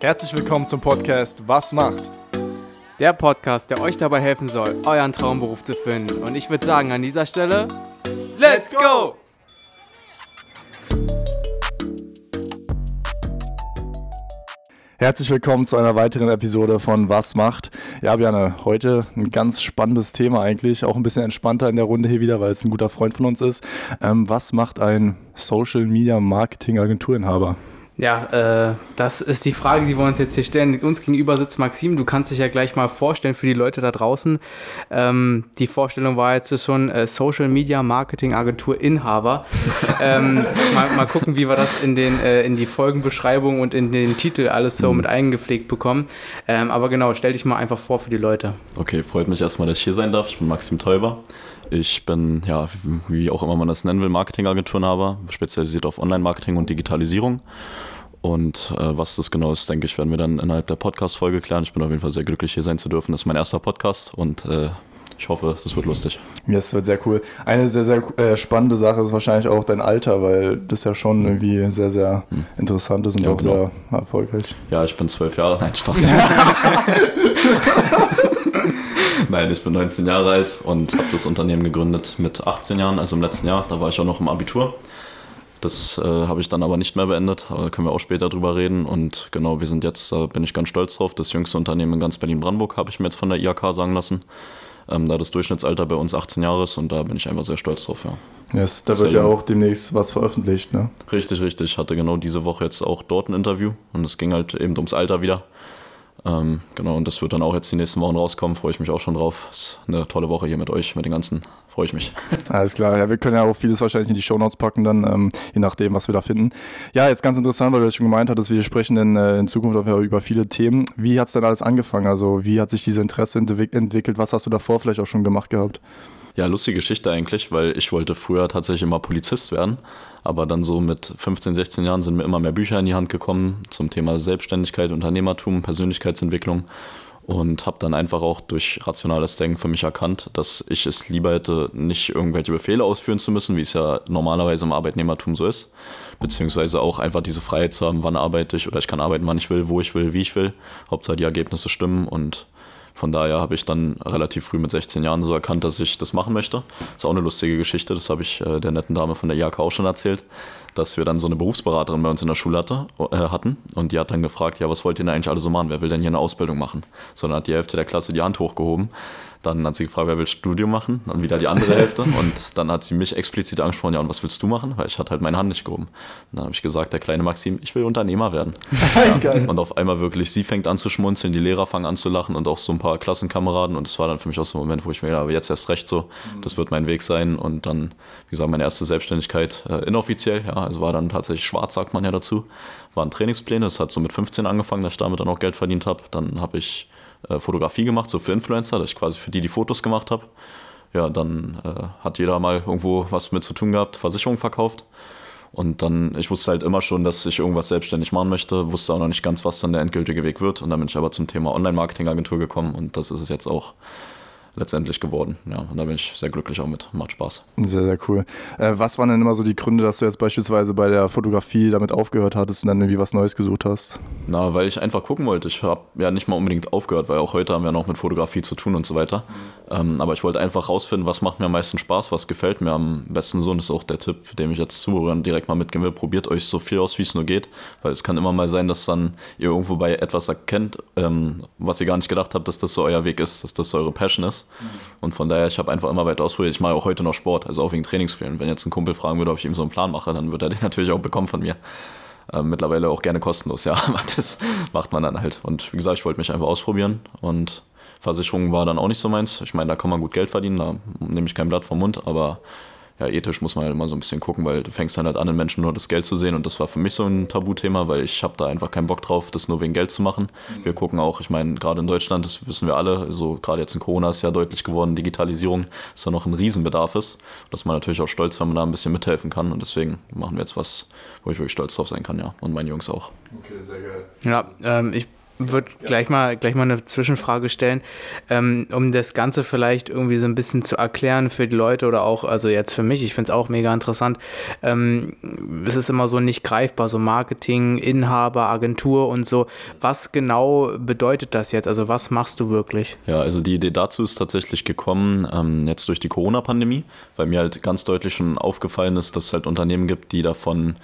Herzlich willkommen zum Podcast Was macht? Der Podcast, der euch dabei helfen soll, euren Traumberuf zu finden. Und ich würde sagen, an dieser Stelle, Let's go! Herzlich willkommen zu einer weiteren Episode von Was macht? Ja, Björn, heute ein ganz spannendes Thema eigentlich, auch ein bisschen entspannter in der Runde hier wieder, weil es ein guter Freund von uns ist. Ähm, was macht ein Social Media Marketing Agenturinhaber? Ja, äh, das ist die Frage, die wir uns jetzt hier stellen. Uns gegenüber sitzt Maxim. Du kannst dich ja gleich mal vorstellen für die Leute da draußen. Ähm, die Vorstellung war jetzt schon äh, Social Media Marketing Agentur Inhaber. ähm, mal, mal, gucken, wie wir das in, den, äh, in die Folgenbeschreibung und in den Titel alles so mhm. mit eingepflegt bekommen. Ähm, aber genau, stell dich mal einfach vor für die Leute. Okay, freut mich erstmal, dass ich hier sein darf. Ich bin Maxim Teuber. Ich bin, ja, wie auch immer man das nennen will, Marketingagenturenhaber, spezialisiert auf Online-Marketing und Digitalisierung. Und äh, was das genau ist, denke ich, werden wir dann innerhalb der Podcast-Folge klären. Ich bin auf jeden Fall sehr glücklich, hier sein zu dürfen. Das ist mein erster Podcast und äh, ich hoffe, das wird lustig. Ja, es wird sehr cool. Eine sehr, sehr äh, spannende Sache ist wahrscheinlich auch dein Alter, weil das ja schon irgendwie sehr, sehr hm. interessant ist und ja, auch genau. sehr erfolgreich. Ja, ich bin zwölf Jahre. Nein, Spaß. Nein, ich bin 19 Jahre alt und habe das Unternehmen gegründet mit 18 Jahren, also im letzten Jahr. Da war ich auch noch im Abitur. Das äh, habe ich dann aber nicht mehr beendet, da können wir auch später drüber reden. Und genau, wir sind jetzt, da bin ich ganz stolz drauf, das jüngste Unternehmen in ganz Berlin-Brandenburg, habe ich mir jetzt von der IHK sagen lassen. Ähm, da das Durchschnittsalter bei uns 18 Jahre ist und da bin ich einfach sehr stolz drauf, ja. Yes, da wird ja auch demnächst was veröffentlicht, ne? Richtig, richtig. Ich hatte genau diese Woche jetzt auch dort ein Interview und es ging halt eben ums Alter wieder. Ähm, genau, und das wird dann auch jetzt die nächsten Wochen rauskommen. Freue ich mich auch schon drauf. Ist eine tolle Woche hier mit euch, mit den ganzen. Freue ich mich. Alles klar. Ja, wir können ja auch vieles wahrscheinlich in die Shownotes packen, dann ähm, je nachdem, was wir da finden. Ja, jetzt ganz interessant, weil du das schon gemeint hattest, wir sprechen in, äh, in Zukunft auch über viele Themen. Wie hat es denn alles angefangen? Also, wie hat sich dieses Interesse entwickelt? Was hast du davor vielleicht auch schon gemacht gehabt? Ja, lustige Geschichte eigentlich, weil ich wollte früher tatsächlich immer Polizist werden. Aber dann so mit 15, 16 Jahren sind mir immer mehr Bücher in die Hand gekommen zum Thema Selbstständigkeit, Unternehmertum, Persönlichkeitsentwicklung und habe dann einfach auch durch rationales Denken für mich erkannt, dass ich es lieber hätte, nicht irgendwelche Befehle ausführen zu müssen, wie es ja normalerweise im Arbeitnehmertum so ist, beziehungsweise auch einfach diese Freiheit zu haben, wann arbeite ich oder ich kann arbeiten, wann ich will, wo ich will, wie ich will. Hauptsache die Ergebnisse stimmen und von daher habe ich dann relativ früh mit 16 Jahren so erkannt, dass ich das machen möchte. Ist auch eine lustige Geschichte, das habe ich äh, der netten Dame von der IHK auch schon erzählt, dass wir dann so eine Berufsberaterin bei uns in der Schule hatte, äh, hatten und die hat dann gefragt, ja, was wollt ihr denn eigentlich alle so machen? Wer will denn hier eine Ausbildung machen? Sondern hat die Hälfte der Klasse die Hand hochgehoben dann hat sie gefragt, wer will Studium machen? Dann wieder die andere Hälfte. Und dann hat sie mich explizit angesprochen, ja, und was willst du machen? Weil ich hatte halt meine Hand nicht gehoben. Und dann habe ich gesagt, der kleine Maxim, ich will Unternehmer werden. ja. Und auf einmal wirklich, sie fängt an zu schmunzeln, die Lehrer fangen an zu lachen und auch so ein paar Klassenkameraden. Und es war dann für mich auch so ein Moment, wo ich mir gedacht habe, jetzt erst recht so, das wird mein Weg sein. Und dann, wie gesagt, meine erste Selbstständigkeit äh, inoffiziell, ja, also war dann tatsächlich schwarz, sagt man ja dazu. Waren Trainingspläne, es hat so mit 15 angefangen, dass ich damit dann auch Geld verdient habe. Dann habe ich äh, Fotografie gemacht, so für Influencer, dass ich quasi für die die Fotos gemacht habe. Ja, dann äh, hat jeder mal irgendwo was mit zu tun gehabt, Versicherung verkauft. Und dann, ich wusste halt immer schon, dass ich irgendwas selbstständig machen möchte, wusste auch noch nicht ganz, was dann der endgültige Weg wird. Und dann bin ich aber zum Thema Online-Marketing-Agentur gekommen und das ist es jetzt auch letztendlich geworden. Ja, und da bin ich sehr glücklich auch mit. Macht Spaß. Sehr, sehr cool. Äh, was waren denn immer so die Gründe, dass du jetzt beispielsweise bei der Fotografie damit aufgehört hattest und dann irgendwie was Neues gesucht hast? Na, weil ich einfach gucken wollte. Ich habe ja nicht mal unbedingt aufgehört, weil auch heute haben wir noch mit Fotografie zu tun und so weiter. Ähm, aber ich wollte einfach rausfinden, was macht mir am meisten Spaß, was gefällt mir am besten so. Und das ist auch der Tipp, dem ich jetzt zuhöre direkt mal mitgeben will. Probiert euch so viel aus, wie es nur geht, weil es kann immer mal sein, dass dann ihr irgendwo bei etwas erkennt, ähm, was ihr gar nicht gedacht habt, dass das so euer Weg ist, dass das so eure Passion ist. Mhm. Und von daher, ich habe einfach immer weiter ausprobiert. Ich mache auch heute noch Sport, also auch wegen Trainingsspielen. Wenn jetzt ein Kumpel fragen würde, ob ich ihm so einen Plan mache, dann würde er den natürlich auch bekommen von mir. Äh, mittlerweile auch gerne kostenlos, ja, aber das macht man dann halt. Und wie gesagt, ich wollte mich einfach ausprobieren und Versicherung war dann auch nicht so meins. Ich meine, da kann man gut Geld verdienen, da nehme ich kein Blatt vom Mund, aber ja, ethisch muss man halt immer so ein bisschen gucken, weil du fängst dann halt an, den Menschen nur das Geld zu sehen und das war für mich so ein Tabuthema, weil ich habe da einfach keinen Bock drauf, das nur wegen Geld zu machen. Mhm. Wir gucken auch, ich meine, gerade in Deutschland, das wissen wir alle, so gerade jetzt in Corona ist ja deutlich geworden, Digitalisierung, dass da noch ein Riesenbedarf ist. Dass man natürlich auch stolz, wenn man da ein bisschen mithelfen kann und deswegen machen wir jetzt was, wo ich wirklich stolz drauf sein kann, ja. Und meine Jungs auch. Okay, sehr geil. Ja, ähm, ich würde gleich mal, gleich mal eine Zwischenfrage stellen, ähm, um das Ganze vielleicht irgendwie so ein bisschen zu erklären für die Leute oder auch, also jetzt für mich, ich finde es auch mega interessant. Ähm, es ist immer so nicht greifbar, so Marketing, Inhaber, Agentur und so. Was genau bedeutet das jetzt? Also was machst du wirklich? Ja, also die Idee dazu ist tatsächlich gekommen, ähm, jetzt durch die Corona-Pandemie, weil mir halt ganz deutlich schon aufgefallen ist, dass es halt Unternehmen gibt, die davon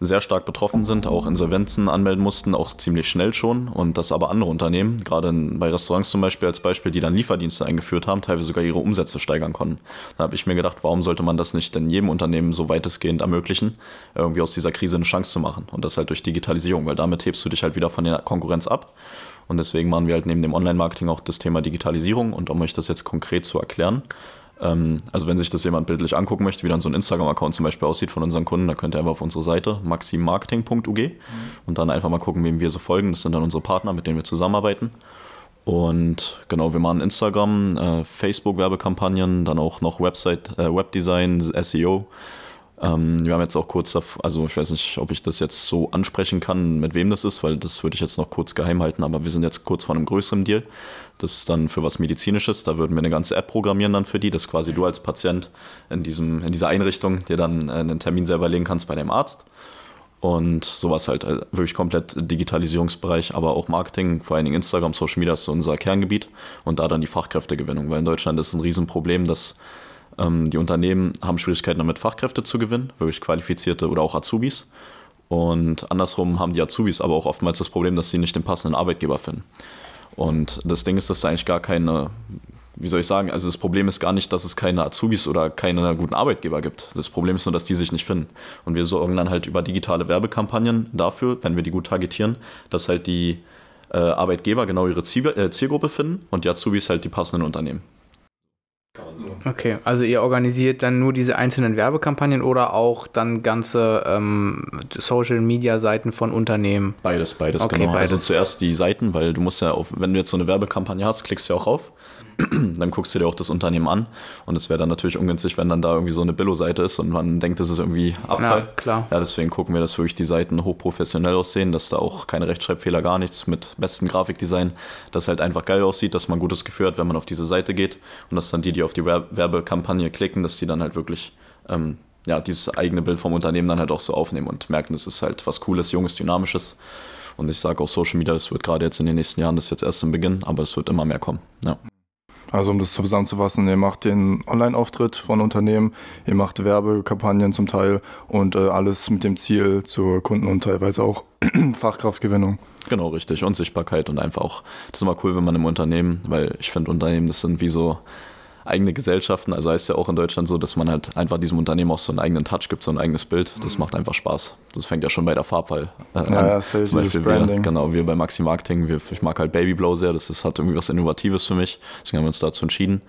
sehr stark betroffen sind, auch Insolvenzen anmelden mussten, auch ziemlich schnell schon. Und dass aber andere Unternehmen, gerade bei Restaurants zum Beispiel als Beispiel, die dann Lieferdienste eingeführt haben, teilweise sogar ihre Umsätze steigern konnten. Da habe ich mir gedacht, warum sollte man das nicht in jedem Unternehmen so weitestgehend ermöglichen, irgendwie aus dieser Krise eine Chance zu machen. Und das halt durch Digitalisierung, weil damit hebst du dich halt wieder von der Konkurrenz ab. Und deswegen machen wir halt neben dem Online-Marketing auch das Thema Digitalisierung. Und um euch das jetzt konkret zu erklären, ähm, also wenn sich das jemand bildlich angucken möchte, wie dann so ein Instagram-Account zum Beispiel aussieht von unseren Kunden, da könnt ihr einfach auf unsere Seite maximmarketing.ug mhm. und dann einfach mal gucken, wem wir so folgen. Das sind dann unsere Partner, mit denen wir zusammenarbeiten. Und genau, wir machen Instagram, äh, Facebook-Werbekampagnen, dann auch noch Website, äh, Webdesign, SEO. Ähm, wir haben jetzt auch kurz, also ich weiß nicht, ob ich das jetzt so ansprechen kann, mit wem das ist, weil das würde ich jetzt noch kurz geheim halten, aber wir sind jetzt kurz vor einem größeren Deal. Das ist dann für was Medizinisches, da würden wir eine ganze App programmieren dann für die, dass quasi du als Patient in, diesem, in dieser Einrichtung dir dann äh, einen Termin selber legen kannst bei dem Arzt. Und sowas halt, also wirklich komplett Digitalisierungsbereich, aber auch Marketing, vor allen Dingen Instagram, Social Media ist so unser Kerngebiet und da dann die Fachkräftegewinnung, weil in Deutschland ist ein Riesenproblem, dass ähm, die Unternehmen haben Schwierigkeiten damit, Fachkräfte zu gewinnen, wirklich qualifizierte oder auch Azubis. Und andersrum haben die Azubis aber auch oftmals das Problem, dass sie nicht den passenden Arbeitgeber finden. Und das Ding ist, dass es eigentlich gar keine, wie soll ich sagen, also das Problem ist gar nicht, dass es keine Azubis oder keine guten Arbeitgeber gibt. Das Problem ist nur, dass die sich nicht finden. Und wir sorgen dann halt über digitale Werbekampagnen dafür, wenn wir die gut targetieren, dass halt die äh, Arbeitgeber genau ihre äh, Zielgruppe finden und die Azubis halt die passenden Unternehmen. Okay, also ihr organisiert dann nur diese einzelnen Werbekampagnen oder auch dann ganze ähm, Social-Media-Seiten von Unternehmen? Beides, beides, okay, genau. Also beides. Also zuerst die Seiten, weil du musst ja auf, wenn du jetzt so eine Werbekampagne hast, klickst du ja auch auf dann guckst du dir auch das Unternehmen an. Und es wäre dann natürlich ungünstig, wenn dann da irgendwie so eine Billo-Seite ist und man denkt, das ist irgendwie Abfall. Ja, klar. Ja, deswegen gucken wir, dass wirklich die Seiten hochprofessionell aussehen, dass da auch keine Rechtschreibfehler, gar nichts mit bestem Grafikdesign, dass halt einfach geil aussieht, dass man gutes Gefühl hat, wenn man auf diese Seite geht und dass dann die, die auf die Werbekampagne klicken, dass die dann halt wirklich ähm, ja, dieses eigene Bild vom Unternehmen dann halt auch so aufnehmen und merken, das ist halt was Cooles, Junges, Dynamisches. Und ich sage auch Social Media, es wird gerade jetzt in den nächsten Jahren, das ist jetzt erst im Beginn, aber es wird immer mehr kommen. Ja. Also um das zusammenzufassen, ihr macht den Online-Auftritt von Unternehmen, ihr macht Werbekampagnen zum Teil und äh, alles mit dem Ziel zur Kunden- und teilweise auch Fachkraftgewinnung. Genau, richtig. Und Sichtbarkeit und einfach auch, das ist immer cool, wenn man im Unternehmen, weil ich finde Unternehmen, das sind wie so eigene Gesellschaften. Also heißt ja auch in Deutschland so, dass man halt einfach diesem Unternehmen auch so einen eigenen Touch gibt, so ein eigenes Bild. Das mhm. macht einfach Spaß. Das fängt ja schon bei der Farbwahl äh, ja, an. Ja, Zum Beispiel Branding. Wir, genau, wir bei Maxi Marketing, wir, ich mag halt Babyblow sehr, das ist, hat irgendwie was Innovatives für mich. Deswegen haben wir uns dazu entschieden.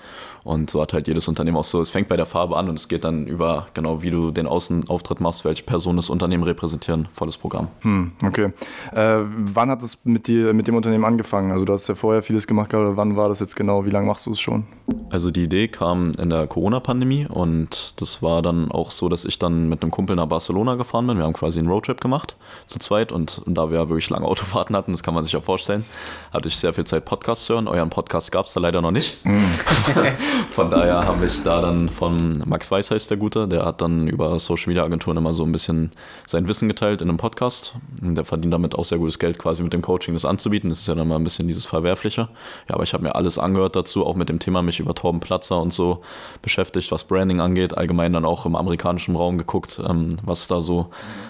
Und so hat halt jedes Unternehmen auch so, es fängt bei der Farbe an und es geht dann über, genau wie du den Außenauftritt machst, welche Personen das Unternehmen repräsentieren, volles Programm. Hm, okay. Äh, wann hat es mit, dir, mit dem Unternehmen angefangen? Also du hast ja vorher vieles gemacht, aber wann war das jetzt genau? Wie lange machst du es schon? Also die Idee kam in der Corona-Pandemie und das war dann auch so, dass ich dann mit einem Kumpel nach Barcelona gefahren bin. Wir haben quasi einen Roadtrip gemacht zu zweit und, und da wir ja wirklich lange Autofahrten hatten, das kann man sich ja vorstellen, hatte ich sehr viel Zeit Podcasts zu hören. Euren Podcast gab es da leider noch nicht. Hm. Von daher habe ich da dann von Max Weiß heißt der Gute, der hat dann über Social Media Agenturen immer so ein bisschen sein Wissen geteilt in einem Podcast. Der verdient damit auch sehr gutes Geld, quasi mit dem Coaching das anzubieten. Das ist ja dann mal ein bisschen dieses Verwerfliche. Ja, aber ich habe mir alles angehört dazu, auch mit dem Thema mich über Torben Platzer und so beschäftigt, was Branding angeht. Allgemein dann auch im amerikanischen Raum geguckt, ähm, was da so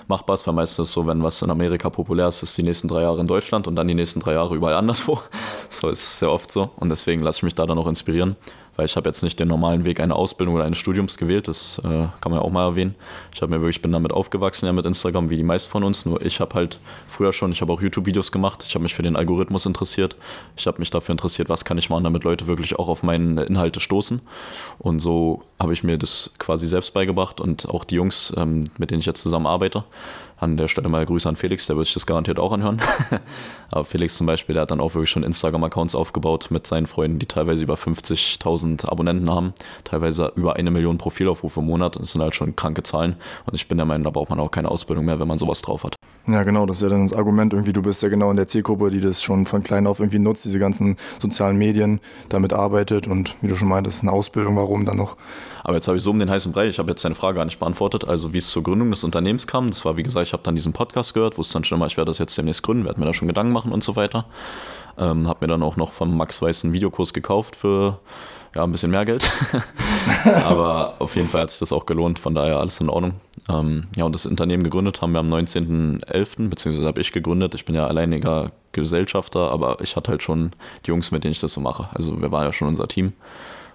machbar ist. Weil meistens so, wenn was in Amerika populär ist, ist die nächsten drei Jahre in Deutschland und dann die nächsten drei Jahre überall anderswo. So ist es sehr oft so. Und deswegen lasse ich mich da dann auch inspirieren weil ich habe jetzt nicht den normalen Weg einer Ausbildung oder eines Studiums gewählt, das äh, kann man ja auch mal erwähnen. Ich habe mir wirklich, bin damit aufgewachsen, ja mit Instagram, wie die meisten von uns, nur ich habe halt früher schon, ich habe auch YouTube-Videos gemacht, ich habe mich für den Algorithmus interessiert, ich habe mich dafür interessiert, was kann ich machen, damit Leute wirklich auch auf meine Inhalte stoßen. Und so habe ich mir das quasi selbst beigebracht und auch die Jungs, ähm, mit denen ich jetzt zusammen arbeite, an der Stelle mal Grüße an Felix, der wird sich das garantiert auch anhören. Aber Felix zum Beispiel, der hat dann auch wirklich schon Instagram-Accounts aufgebaut mit seinen Freunden, die teilweise über 50.000 Abonnenten haben, teilweise über eine Million Profilaufrufe im Monat. Das sind halt schon kranke Zahlen. Und ich bin der Meinung, da braucht man auch keine Ausbildung mehr, wenn man sowas drauf hat. Ja, genau, das ist ja dann das Argument irgendwie, du bist ja genau in der Zielgruppe, die das schon von klein auf irgendwie nutzt, diese ganzen sozialen Medien, damit arbeitet und wie du schon meintest, eine Ausbildung, warum dann noch? Aber jetzt habe ich so um den heißen Brei, ich habe jetzt deine Frage gar nicht beantwortet, also wie es zur Gründung des Unternehmens kam, das war wie gesagt, ich habe dann diesen Podcast gehört, wusste dann schon immer, ich werde das jetzt demnächst gründen, werde mir da schon Gedanken machen und so weiter. Ähm, habe mir dann auch noch von Max Weiß einen Videokurs gekauft für ja, ein bisschen mehr Geld. Aber auf jeden Fall hat sich das auch gelohnt, von daher alles in Ordnung. Ähm, ja, und das Unternehmen gegründet haben wir am 19.11., beziehungsweise habe ich gegründet. Ich bin ja alleiniger Gesellschafter, aber ich hatte halt schon die Jungs, mit denen ich das so mache. Also wir waren ja schon unser Team.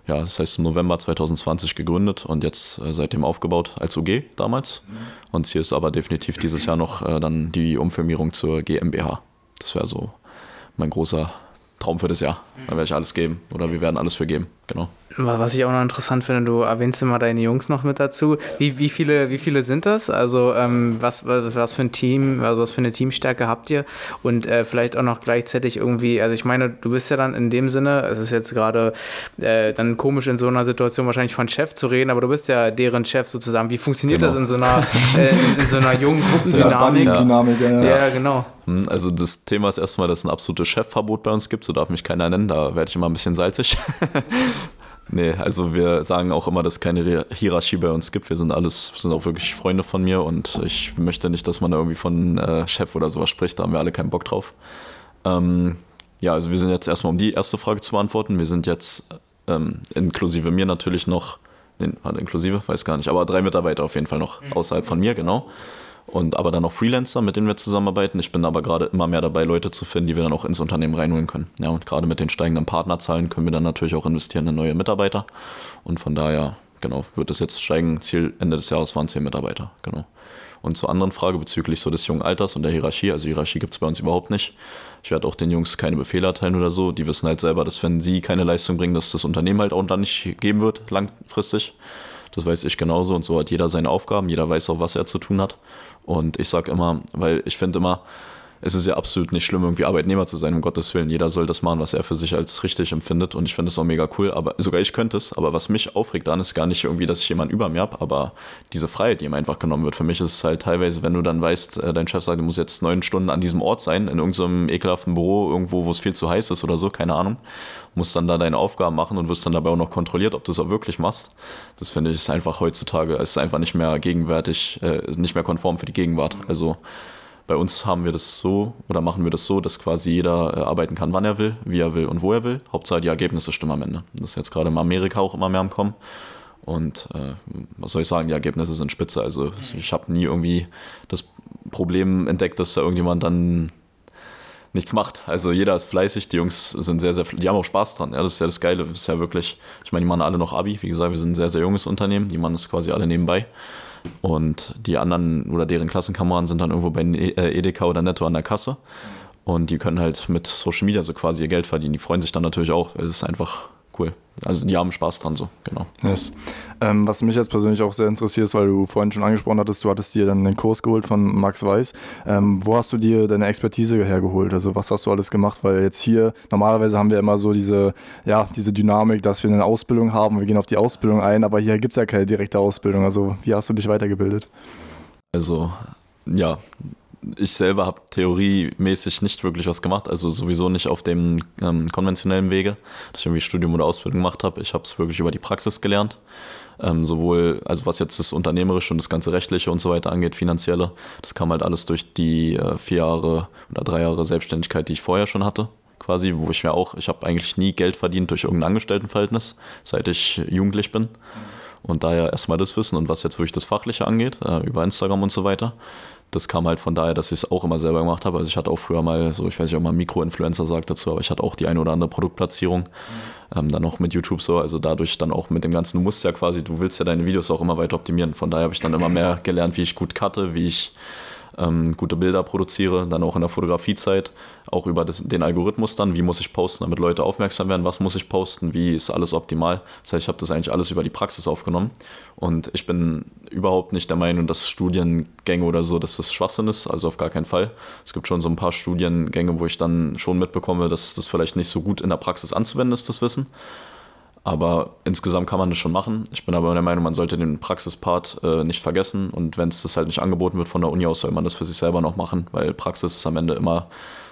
Ja, das heißt im November 2020 gegründet und jetzt äh, seitdem aufgebaut als UG damals. Mhm. Und Ziel ist aber definitiv dieses Jahr noch äh, dann die Umfirmierung zur GmbH. Das wäre so mein großer Traum für das Jahr. Da werde ich alles geben oder wir werden alles für geben. Genau. Was ich auch noch interessant finde, du erwähnst immer deine Jungs noch mit dazu. Wie, wie, viele, wie viele sind das? Also ähm, was, was, was für ein Team, also was für eine Teamstärke habt ihr? Und äh, vielleicht auch noch gleichzeitig irgendwie, also ich meine, du bist ja dann in dem Sinne, es ist jetzt gerade äh, dann komisch in so einer Situation wahrscheinlich von Chef zu reden, aber du bist ja deren Chef sozusagen. Wie funktioniert genau. das in so einer, äh, in, in, so einer jungen Gruppendynamik? Ja, Dynamik, ja, ja. genau. Hm, also das Thema ist erstmal, dass es ein absolutes Chefverbot bei uns gibt, so darf mich keiner nennen, da werde ich immer ein bisschen salzig. Nee, also wir sagen auch immer, dass es keine Hierarchie bei uns gibt. Wir sind alles, sind auch wirklich Freunde von mir und ich möchte nicht, dass man da irgendwie von äh, Chef oder sowas spricht. Da haben wir alle keinen Bock drauf. Ähm, ja, also wir sind jetzt erstmal, um die erste Frage zu beantworten. Wir sind jetzt ähm, inklusive mir natürlich noch, nee, inklusive, weiß gar nicht, aber drei Mitarbeiter auf jeden Fall noch mhm. außerhalb von mir, genau und aber dann auch Freelancer, mit denen wir zusammenarbeiten. Ich bin aber gerade immer mehr dabei, Leute zu finden, die wir dann auch ins Unternehmen reinholen können. Ja, und gerade mit den steigenden Partnerzahlen können wir dann natürlich auch investieren in neue Mitarbeiter. Und von daher, genau, wird es jetzt steigen. Ziel Ende des Jahres waren zehn Mitarbeiter, genau. Und zur anderen Frage bezüglich so des jungen Alters und der Hierarchie, also Hierarchie gibt es bei uns überhaupt nicht. Ich werde auch den Jungs keine Befehle erteilen oder so. Die wissen halt selber, dass wenn sie keine Leistung bringen, dass das Unternehmen halt auch dann nicht geben wird, langfristig. Das weiß ich genauso und so hat jeder seine Aufgaben, jeder weiß auch, was er zu tun hat. Und ich sage immer, weil ich finde immer, es ist ja absolut nicht schlimm, irgendwie Arbeitnehmer zu sein, um Gottes Willen. Jeder soll das machen, was er für sich als richtig empfindet. Und ich finde es auch mega cool. Aber sogar ich könnte es. Aber was mich aufregt dann ist gar nicht irgendwie, dass ich jemanden über mir habe, aber diese Freiheit, die ihm einfach genommen wird. Für mich ist es halt teilweise, wenn du dann weißt, äh, dein Chef sagt, du musst jetzt neun Stunden an diesem Ort sein, in irgendeinem ekelhaften Büro, irgendwo, wo es viel zu heiß ist oder so, keine Ahnung, musst dann da deine Aufgaben machen und wirst dann dabei auch noch kontrolliert, ob du es auch wirklich machst. Das finde ich ist einfach heutzutage, ist einfach nicht mehr gegenwärtig, äh, nicht mehr konform für die Gegenwart. Also bei uns haben wir das so oder machen wir das so, dass quasi jeder äh, arbeiten kann, wann er will, wie er will und wo er will. Hauptsache die Ergebnisse stimmen am Ende. Das ist jetzt gerade in Amerika auch immer mehr am Kommen. Und äh, was soll ich sagen, die Ergebnisse sind spitze. Also ich habe nie irgendwie das Problem entdeckt, dass da irgendjemand dann nichts macht. Also jeder ist fleißig, die Jungs sind sehr, sehr, die haben auch Spaß dran. Ja, das ist ja das Geile. Das ist ja wirklich, ich meine, die machen alle noch Abi. Wie gesagt, wir sind ein sehr, sehr junges Unternehmen. Die machen das quasi alle nebenbei. Und die anderen oder deren Klassenkameraden sind dann irgendwo bei äh, Edeka oder Netto an der Kasse. Und die können halt mit Social Media so quasi ihr Geld verdienen. Die freuen sich dann natürlich auch, es ist einfach cool. Also die haben Spaß dran so, genau. Yes. Ähm, was mich jetzt persönlich auch sehr interessiert ist, weil du vorhin schon angesprochen hattest, du hattest dir dann den Kurs geholt von Max Weiß. Ähm, wo hast du dir deine Expertise hergeholt? Also was hast du alles gemacht? Weil jetzt hier, normalerweise haben wir immer so diese, ja, diese Dynamik, dass wir eine Ausbildung haben, wir gehen auf die Ausbildung ein, aber hier gibt es ja keine direkte Ausbildung. Also wie hast du dich weitergebildet? Also ja, ich selber habe theoriemäßig nicht wirklich was gemacht, also sowieso nicht auf dem ähm, konventionellen Wege, dass ich irgendwie Studium oder Ausbildung gemacht habe. Ich habe es wirklich über die Praxis gelernt. Ähm, sowohl, also was jetzt das Unternehmerische und das ganze Rechtliche und so weiter angeht, finanzielle, das kam halt alles durch die äh, vier Jahre oder drei Jahre Selbstständigkeit, die ich vorher schon hatte, quasi, wo ich mir auch, ich habe eigentlich nie Geld verdient durch irgendein Angestelltenverhältnis, seit ich jugendlich bin. Und daher erstmal das Wissen und was jetzt wirklich das Fachliche angeht, äh, über Instagram und so weiter das kam halt von daher, dass ich es auch immer selber gemacht habe. Also ich hatte auch früher mal so, ich weiß nicht, ob man Mikroinfluencer sagt dazu, aber ich hatte auch die eine oder andere Produktplatzierung. Mhm. Ähm, dann noch mit YouTube so, also dadurch dann auch mit dem Ganzen, du musst ja quasi, du willst ja deine Videos auch immer weiter optimieren. Von daher habe ich dann immer mehr gelernt, wie ich gut cutte, wie ich ähm, gute Bilder produziere, dann auch in der Fotografiezeit, auch über das, den Algorithmus dann, wie muss ich posten, damit Leute aufmerksam werden, was muss ich posten, wie ist alles optimal. Das heißt, ich habe das eigentlich alles über die Praxis aufgenommen und ich bin überhaupt nicht der Meinung, dass Studiengänge oder so, dass das Schwachsinn ist, also auf gar keinen Fall. Es gibt schon so ein paar Studiengänge, wo ich dann schon mitbekomme, dass das vielleicht nicht so gut in der Praxis anzuwenden ist, das Wissen. Aber insgesamt kann man das schon machen. Ich bin aber der Meinung, man sollte den Praxispart äh, nicht vergessen. Und wenn es das halt nicht angeboten wird von der Uni aus, soll man das für sich selber noch machen, weil Praxis ist am Ende immer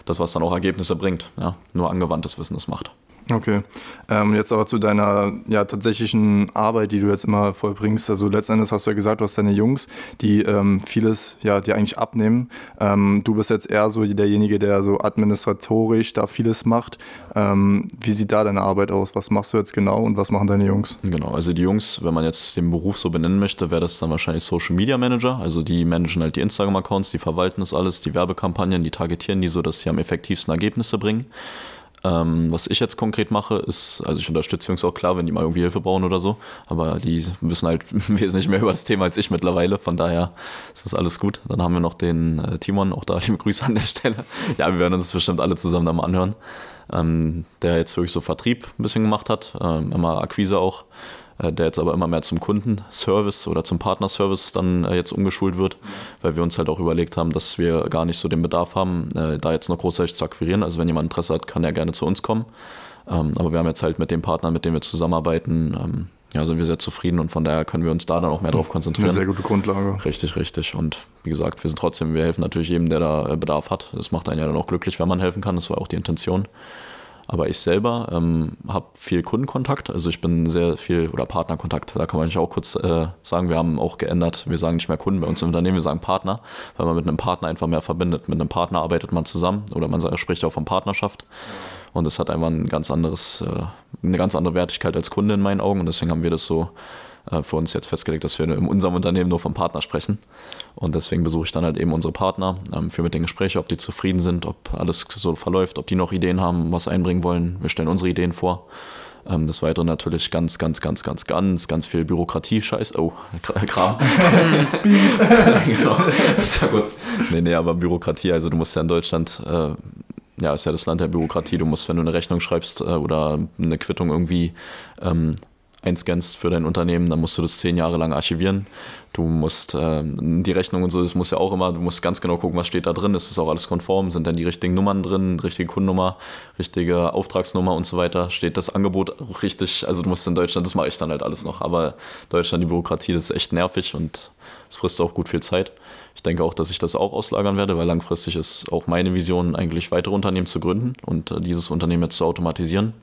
das, was dann auch Ergebnisse bringt. Ja? Nur angewandtes Wissen das macht. Okay. Ähm, jetzt aber zu deiner ja, tatsächlichen Arbeit, die du jetzt immer vollbringst. Also letztendlich hast du ja gesagt, du hast deine Jungs, die ähm, vieles ja dir eigentlich abnehmen. Ähm, du bist jetzt eher so derjenige, der so administratorisch da vieles macht. Ähm, wie sieht da deine Arbeit aus? Was machst du jetzt genau und was machen deine Jungs? Genau, also die Jungs, wenn man jetzt den Beruf so benennen möchte, wäre das dann wahrscheinlich Social Media Manager. Also die managen halt die Instagram-Accounts, die verwalten das alles, die Werbekampagnen, die targetieren die so, dass sie am effektivsten Ergebnisse bringen. Ähm, was ich jetzt konkret mache, ist, also ich unterstütze Jungs auch klar, wenn die mal irgendwie Hilfe brauchen oder so, aber die wissen halt wesentlich mehr über das Thema als ich mittlerweile, von daher ist das alles gut. Dann haben wir noch den äh, Timon, auch da liebe Grüße an der Stelle. Ja, wir werden uns bestimmt alle zusammen da mal anhören, ähm, der jetzt wirklich so Vertrieb ein bisschen gemacht hat, ähm, immer Akquise auch. Äh, der jetzt aber immer mehr zum Kundenservice oder zum Partnerservice dann äh, jetzt umgeschult wird, weil wir uns halt auch überlegt haben, dass wir gar nicht so den Bedarf haben, äh, da jetzt noch großartig zu akquirieren. Also wenn jemand Interesse hat, kann er gerne zu uns kommen. Ähm, aber wir haben jetzt halt mit den Partnern, mit denen wir zusammenarbeiten, ähm, ja, sind wir sehr zufrieden und von daher können wir uns da dann auch mehr drauf konzentrieren. Eine sehr gute Grundlage. Richtig, richtig. Und wie gesagt, wir sind trotzdem, wir helfen natürlich jedem, der da Bedarf hat. Das macht einen ja dann auch glücklich, wenn man helfen kann. Das war auch die Intention. Aber ich selber ähm, habe viel Kundenkontakt, also ich bin sehr viel, oder Partnerkontakt, da kann man nicht auch kurz äh, sagen, wir haben auch geändert, wir sagen nicht mehr Kunden bei uns im Unternehmen, wir sagen Partner, weil man mit einem Partner einfach mehr verbindet. Mit einem Partner arbeitet man zusammen oder man spricht auch von Partnerschaft. Und es hat einfach ein ganz anderes, äh, eine ganz andere Wertigkeit als Kunde in meinen Augen und deswegen haben wir das so äh, für uns jetzt festgelegt, dass wir in unserem Unternehmen nur vom Partner sprechen. Und deswegen besuche ich dann halt eben unsere Partner, ähm, führe mit den Gesprächen, ob die zufrieden sind, ob alles so verläuft, ob die noch Ideen haben, was einbringen wollen. Wir stellen unsere Ideen vor. Ähm, des Weiteren natürlich ganz, ganz, ganz, ganz, ganz, ganz viel Bürokratie-Scheiß. Oh, Kram. genau. Das ist ja kurz. Nee, nee, aber Bürokratie, also du musst ja in Deutschland, äh, ja, ist ja das Land der Bürokratie. Du musst, wenn du eine Rechnung schreibst äh, oder eine Quittung irgendwie ähm, einscannst für dein Unternehmen, dann musst du das zehn Jahre lang archivieren. Du musst äh, die Rechnung und so, das muss ja auch immer, du musst ganz genau gucken, was steht da drin, ist das auch alles konform, sind dann die richtigen Nummern drin, richtige Kundennummer, richtige Auftragsnummer und so weiter, steht das Angebot auch richtig, also du musst in Deutschland, das mache ich dann halt alles noch, aber Deutschland, die Bürokratie, das ist echt nervig und es frisst auch gut viel Zeit. Ich denke auch, dass ich das auch auslagern werde, weil langfristig ist auch meine Vision, eigentlich weitere Unternehmen zu gründen und äh, dieses Unternehmen jetzt zu automatisieren.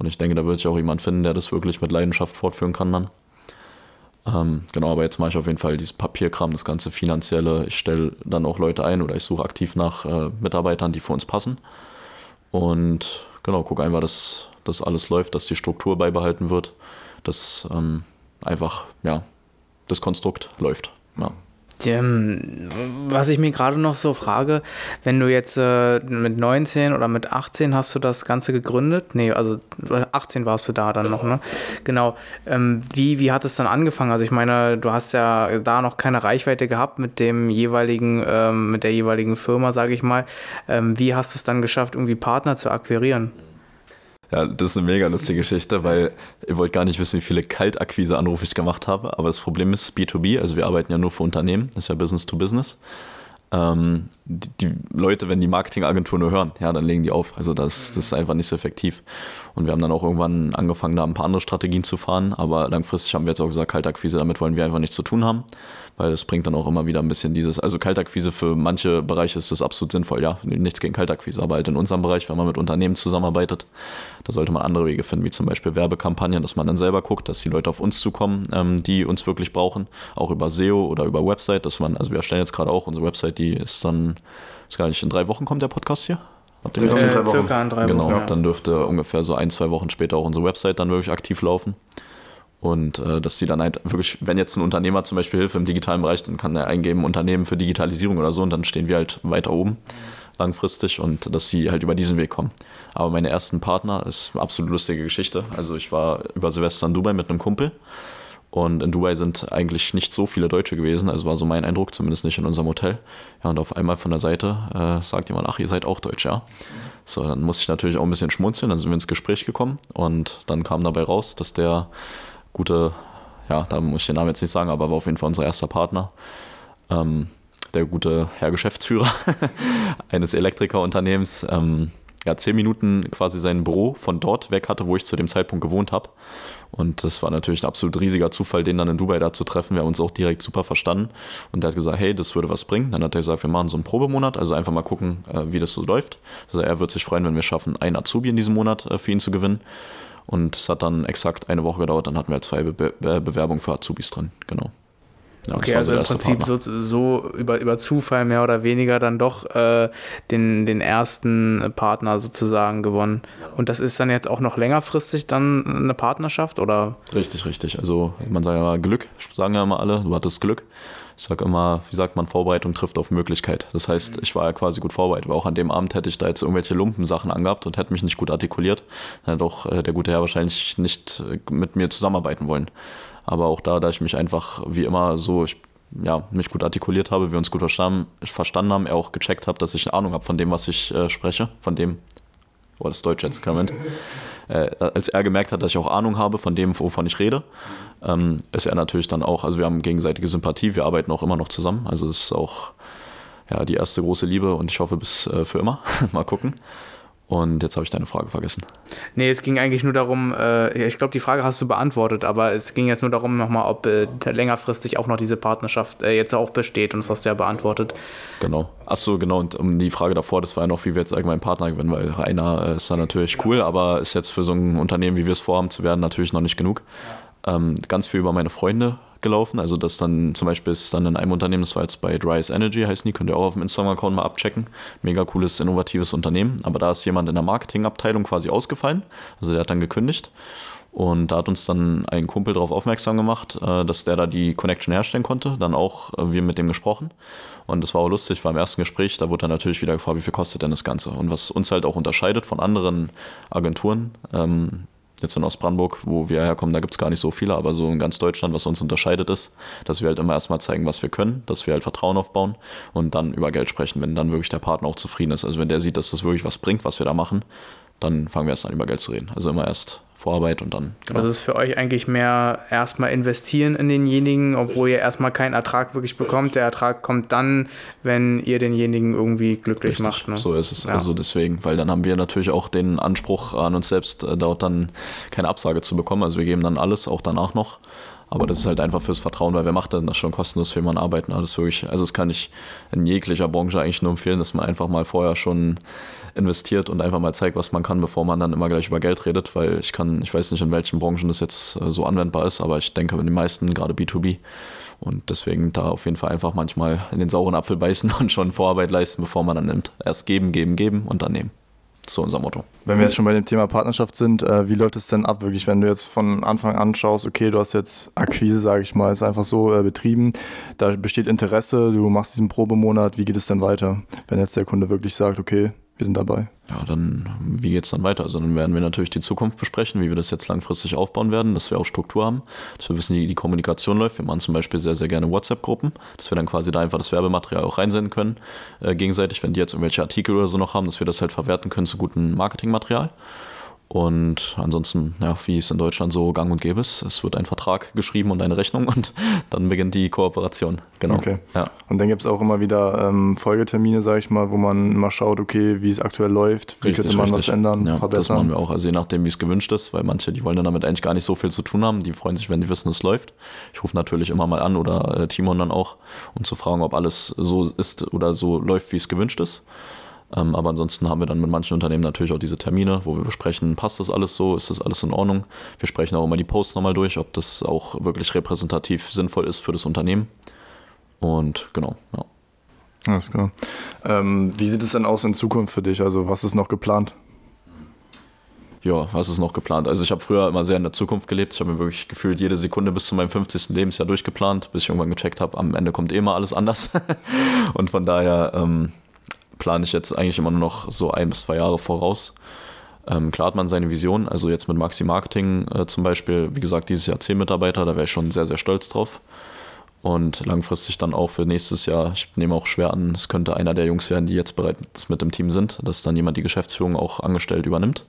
Und ich denke, da wird sich auch jemand finden, der das wirklich mit Leidenschaft fortführen kann dann. Ähm, genau, aber jetzt mache ich auf jeden Fall dieses Papierkram, das ganze Finanzielle. Ich stelle dann auch Leute ein oder ich suche aktiv nach äh, Mitarbeitern, die für uns passen. Und genau, gucke einfach, dass das alles läuft, dass die Struktur beibehalten wird, dass ähm, einfach, ja, das Konstrukt läuft. Ja. Ähm, was ich mir gerade noch so frage, wenn du jetzt äh, mit 19 oder mit 18 hast du das Ganze gegründet? Nee, also 18 warst du da dann noch, ne? Genau. Ähm, wie, wie hat es dann angefangen? Also ich meine, du hast ja da noch keine Reichweite gehabt mit dem jeweiligen, ähm, mit der jeweiligen Firma, sage ich mal. Ähm, wie hast du es dann geschafft, irgendwie Partner zu akquirieren? Ja, das ist eine mega lustige Geschichte, weil ihr wollt gar nicht wissen, wie viele Kaltakquise-Anrufe ich gemacht habe. Aber das Problem ist B2B, also wir arbeiten ja nur für Unternehmen, das ist ja Business to Business. Ähm, die, die, Leute, wenn die Marketingagentur nur hören, ja, dann legen die auf. Also das, das ist einfach nicht so effektiv. Und wir haben dann auch irgendwann angefangen, da ein paar andere Strategien zu fahren. Aber langfristig haben wir jetzt auch gesagt, Kaltakquise, damit wollen wir einfach nichts zu tun haben weil es bringt dann auch immer wieder ein bisschen dieses, also Kaltakquise für manche Bereiche ist das absolut sinnvoll, ja, nichts gegen Kaltakquise, aber halt in unserem Bereich, wenn man mit Unternehmen zusammenarbeitet, da sollte man andere Wege finden, wie zum Beispiel Werbekampagnen, dass man dann selber guckt, dass die Leute auf uns zukommen, ähm, die uns wirklich brauchen, auch über SEO oder über Website, dass man, also wir erstellen jetzt gerade auch unsere Website, die ist dann, ist gar nicht, in drei Wochen kommt der Podcast hier? Habt ihr äh, circa in drei genau, Wochen. Genau, dann dürfte ungefähr so ein, zwei Wochen später auch unsere Website dann wirklich aktiv laufen. Und äh, dass sie dann halt wirklich, wenn jetzt ein Unternehmer zum Beispiel Hilfe im digitalen Bereich, dann kann er eingeben Unternehmen für Digitalisierung oder so und dann stehen wir halt weiter oben langfristig und dass sie halt über diesen Weg kommen. Aber meine ersten Partner ist eine absolut lustige Geschichte. Also ich war über Silvester in Dubai mit einem Kumpel Und in Dubai sind eigentlich nicht so viele Deutsche gewesen, also war so mein Eindruck, zumindest nicht in unserem Hotel. Ja, und auf einmal von der Seite äh, sagt jemand, ach, ihr seid auch Deutsch, ja. So, dann musste ich natürlich auch ein bisschen schmunzeln, dann sind wir ins Gespräch gekommen und dann kam dabei raus, dass der gute, ja, da muss ich den Namen jetzt nicht sagen, aber war auf jeden Fall unser erster Partner, ähm, der gute Herr Geschäftsführer eines Elektrikerunternehmens, ähm, ja, zehn Minuten quasi sein Büro von dort weg hatte, wo ich zu dem Zeitpunkt gewohnt habe. Und das war natürlich ein absolut riesiger Zufall, den dann in Dubai da zu treffen. Wir haben uns auch direkt super verstanden. Und er hat gesagt, hey, das würde was bringen. Dann hat er gesagt, wir machen so einen Probemonat, also einfach mal gucken, äh, wie das so läuft. Also er wird sich freuen, wenn wir schaffen, einen Azubi in diesem Monat äh, für ihn zu gewinnen. Und es hat dann exakt eine Woche gedauert, dann hatten wir zwei Be Be Bewerbungen für Azubis drin, genau. Okay, also im Prinzip so, so, über, über Zufall mehr oder weniger dann doch äh, den, den ersten Partner sozusagen gewonnen. Und das ist dann jetzt auch noch längerfristig dann eine Partnerschaft oder? Richtig, richtig. Also man sagt ja immer Glück, sagen ja immer alle, du hattest Glück. Ich sage immer, wie sagt man, Vorbereitung trifft auf Möglichkeit. Das heißt, ich war ja quasi gut vorbereitet, weil auch an dem Abend hätte ich da jetzt irgendwelche Lumpensachen angehabt und hätte mich nicht gut artikuliert. Dann hätte auch äh, der gute Herr wahrscheinlich nicht äh, mit mir zusammenarbeiten wollen. Aber auch da, da ich mich einfach wie immer so, ich, ja, mich gut artikuliert habe, wir uns gut verstanden, verstanden haben, er auch gecheckt hat, dass ich eine Ahnung habe von dem, was ich äh, spreche, von dem, oh, das Deutsch jetzt, Moment. Äh, als er gemerkt hat, dass ich auch Ahnung habe von dem, wovon ich rede, ähm, ist er natürlich dann auch, also wir haben gegenseitige Sympathie, wir arbeiten auch immer noch zusammen, also es ist auch ja, die erste große Liebe und ich hoffe bis äh, für immer. Mal gucken. Und jetzt habe ich deine Frage vergessen. Nee, es ging eigentlich nur darum, äh, ich glaube, die Frage hast du beantwortet, aber es ging jetzt nur darum nochmal, ob äh, längerfristig auch noch diese Partnerschaft äh, jetzt auch besteht und das hast du ja beantwortet. Genau. Achso, genau. Und um die Frage davor, das war ja noch, wie wir jetzt allgemein Partner gewinnen, weil Rainer äh, ist da natürlich cool, aber ist jetzt für so ein Unternehmen, wie wir es vorhaben zu werden, natürlich noch nicht genug. Ähm, ganz viel über meine Freunde gelaufen. Also das dann zum Beispiel ist dann in einem Unternehmen, das war jetzt bei Dry's Energy, heißen die, könnt ihr auch auf dem Instagram-Account mal abchecken. Mega cooles, innovatives Unternehmen. Aber da ist jemand in der Marketingabteilung quasi ausgefallen. Also der hat dann gekündigt. Und da hat uns dann ein Kumpel darauf aufmerksam gemacht, äh, dass der da die Connection herstellen konnte. Dann auch äh, wir mit dem gesprochen. Und das war auch lustig, war im ersten Gespräch, da wurde dann natürlich wieder gefragt, wie viel kostet denn das Ganze? Und was uns halt auch unterscheidet von anderen Agenturen, ähm, jetzt in Ostbrandenburg, wo wir herkommen, da gibt es gar nicht so viele, aber so in ganz Deutschland, was uns unterscheidet, ist, dass wir halt immer erstmal zeigen, was wir können, dass wir halt Vertrauen aufbauen und dann über Geld sprechen, wenn dann wirklich der Partner auch zufrieden ist. Also wenn der sieht, dass das wirklich was bringt, was wir da machen, dann fangen wir erst an, über Geld zu reden. Also immer erst Vorarbeit und dann. Genau. Also ist für euch eigentlich mehr erstmal investieren in denjenigen, obwohl ihr erstmal keinen Ertrag wirklich bekommt. Der Ertrag kommt dann, wenn ihr denjenigen irgendwie glücklich Richtig, macht. Ne? So ist es. Ja. Also deswegen, weil dann haben wir natürlich auch den Anspruch an uns selbst, äh, dort dann keine Absage zu bekommen. Also wir geben dann alles, auch danach noch. Aber das ist halt einfach fürs Vertrauen, weil wer macht denn das schon kostenlos für jemanden arbeiten? Alles wirklich, also das kann ich in jeglicher Branche eigentlich nur empfehlen, dass man einfach mal vorher schon investiert und einfach mal zeigt, was man kann, bevor man dann immer gleich über Geld redet, weil ich kann, ich weiß nicht, in welchen Branchen das jetzt äh, so anwendbar ist, aber ich denke in den meisten, gerade B2B. Und deswegen da auf jeden Fall einfach manchmal in den sauren Apfel beißen und schon Vorarbeit leisten, bevor man dann nimmt. Erst geben, geben, geben und dann nehmen. So unser Motto. Wenn wir jetzt schon bei dem Thema Partnerschaft sind, äh, wie läuft es denn ab wirklich, wenn du jetzt von Anfang an schaust, okay, du hast jetzt Akquise, sage ich mal, ist einfach so äh, betrieben, da besteht Interesse, du machst diesen Probemonat, wie geht es denn weiter, wenn jetzt der Kunde wirklich sagt, okay, wir sind dabei. Ja, dann, wie geht es dann weiter? Also dann werden wir natürlich die Zukunft besprechen, wie wir das jetzt langfristig aufbauen werden, dass wir auch Struktur haben, dass wir wissen, wie die Kommunikation läuft. Wir machen zum Beispiel sehr, sehr gerne WhatsApp-Gruppen, dass wir dann quasi da einfach das Werbematerial auch reinsenden können, äh, gegenseitig, wenn die jetzt irgendwelche Artikel oder so noch haben, dass wir das halt verwerten können zu gutem Marketingmaterial. Und ansonsten, ja, wie es in Deutschland so gang und gäbe ist, es wird ein Vertrag geschrieben und eine Rechnung und dann beginnt die Kooperation. Genau. Okay. Ja. Und dann gibt es auch immer wieder ähm, Folgetermine, sage ich mal, wo man immer schaut, okay, wie es aktuell läuft, wie richtig, könnte man richtig. was ändern, ja, verbessern. Das machen wir auch, also je nachdem, wie es gewünscht ist, weil manche, die wollen dann damit eigentlich gar nicht so viel zu tun haben, die freuen sich, wenn die wissen, es läuft. Ich rufe natürlich immer mal an oder äh, Timon dann auch, um zu fragen, ob alles so ist oder so läuft, wie es gewünscht ist. Ähm, aber ansonsten haben wir dann mit manchen Unternehmen natürlich auch diese Termine, wo wir besprechen, passt das alles so, ist das alles in Ordnung. Wir sprechen auch immer die Posts nochmal durch, ob das auch wirklich repräsentativ sinnvoll ist für das Unternehmen. Und genau, ja. Alles klar. Ähm, wie sieht es denn aus in Zukunft für dich? Also was ist noch geplant? Ja, was ist noch geplant? Also ich habe früher immer sehr in der Zukunft gelebt. Ich habe mir wirklich gefühlt jede Sekunde bis zu meinem 50. Lebensjahr durchgeplant, bis ich irgendwann gecheckt habe, am Ende kommt eh mal alles anders. Und von daher ähm, plane ich jetzt eigentlich immer nur noch so ein bis zwei Jahre voraus. Ähm, klar hat man seine Vision, also jetzt mit Maxi Marketing äh, zum Beispiel, wie gesagt, dieses Jahr 10 Mitarbeiter, da wäre ich schon sehr, sehr stolz drauf. Und langfristig dann auch für nächstes Jahr, ich nehme auch schwer an, es könnte einer der Jungs werden, die jetzt bereits mit im Team sind, dass dann jemand die Geschäftsführung auch angestellt übernimmt.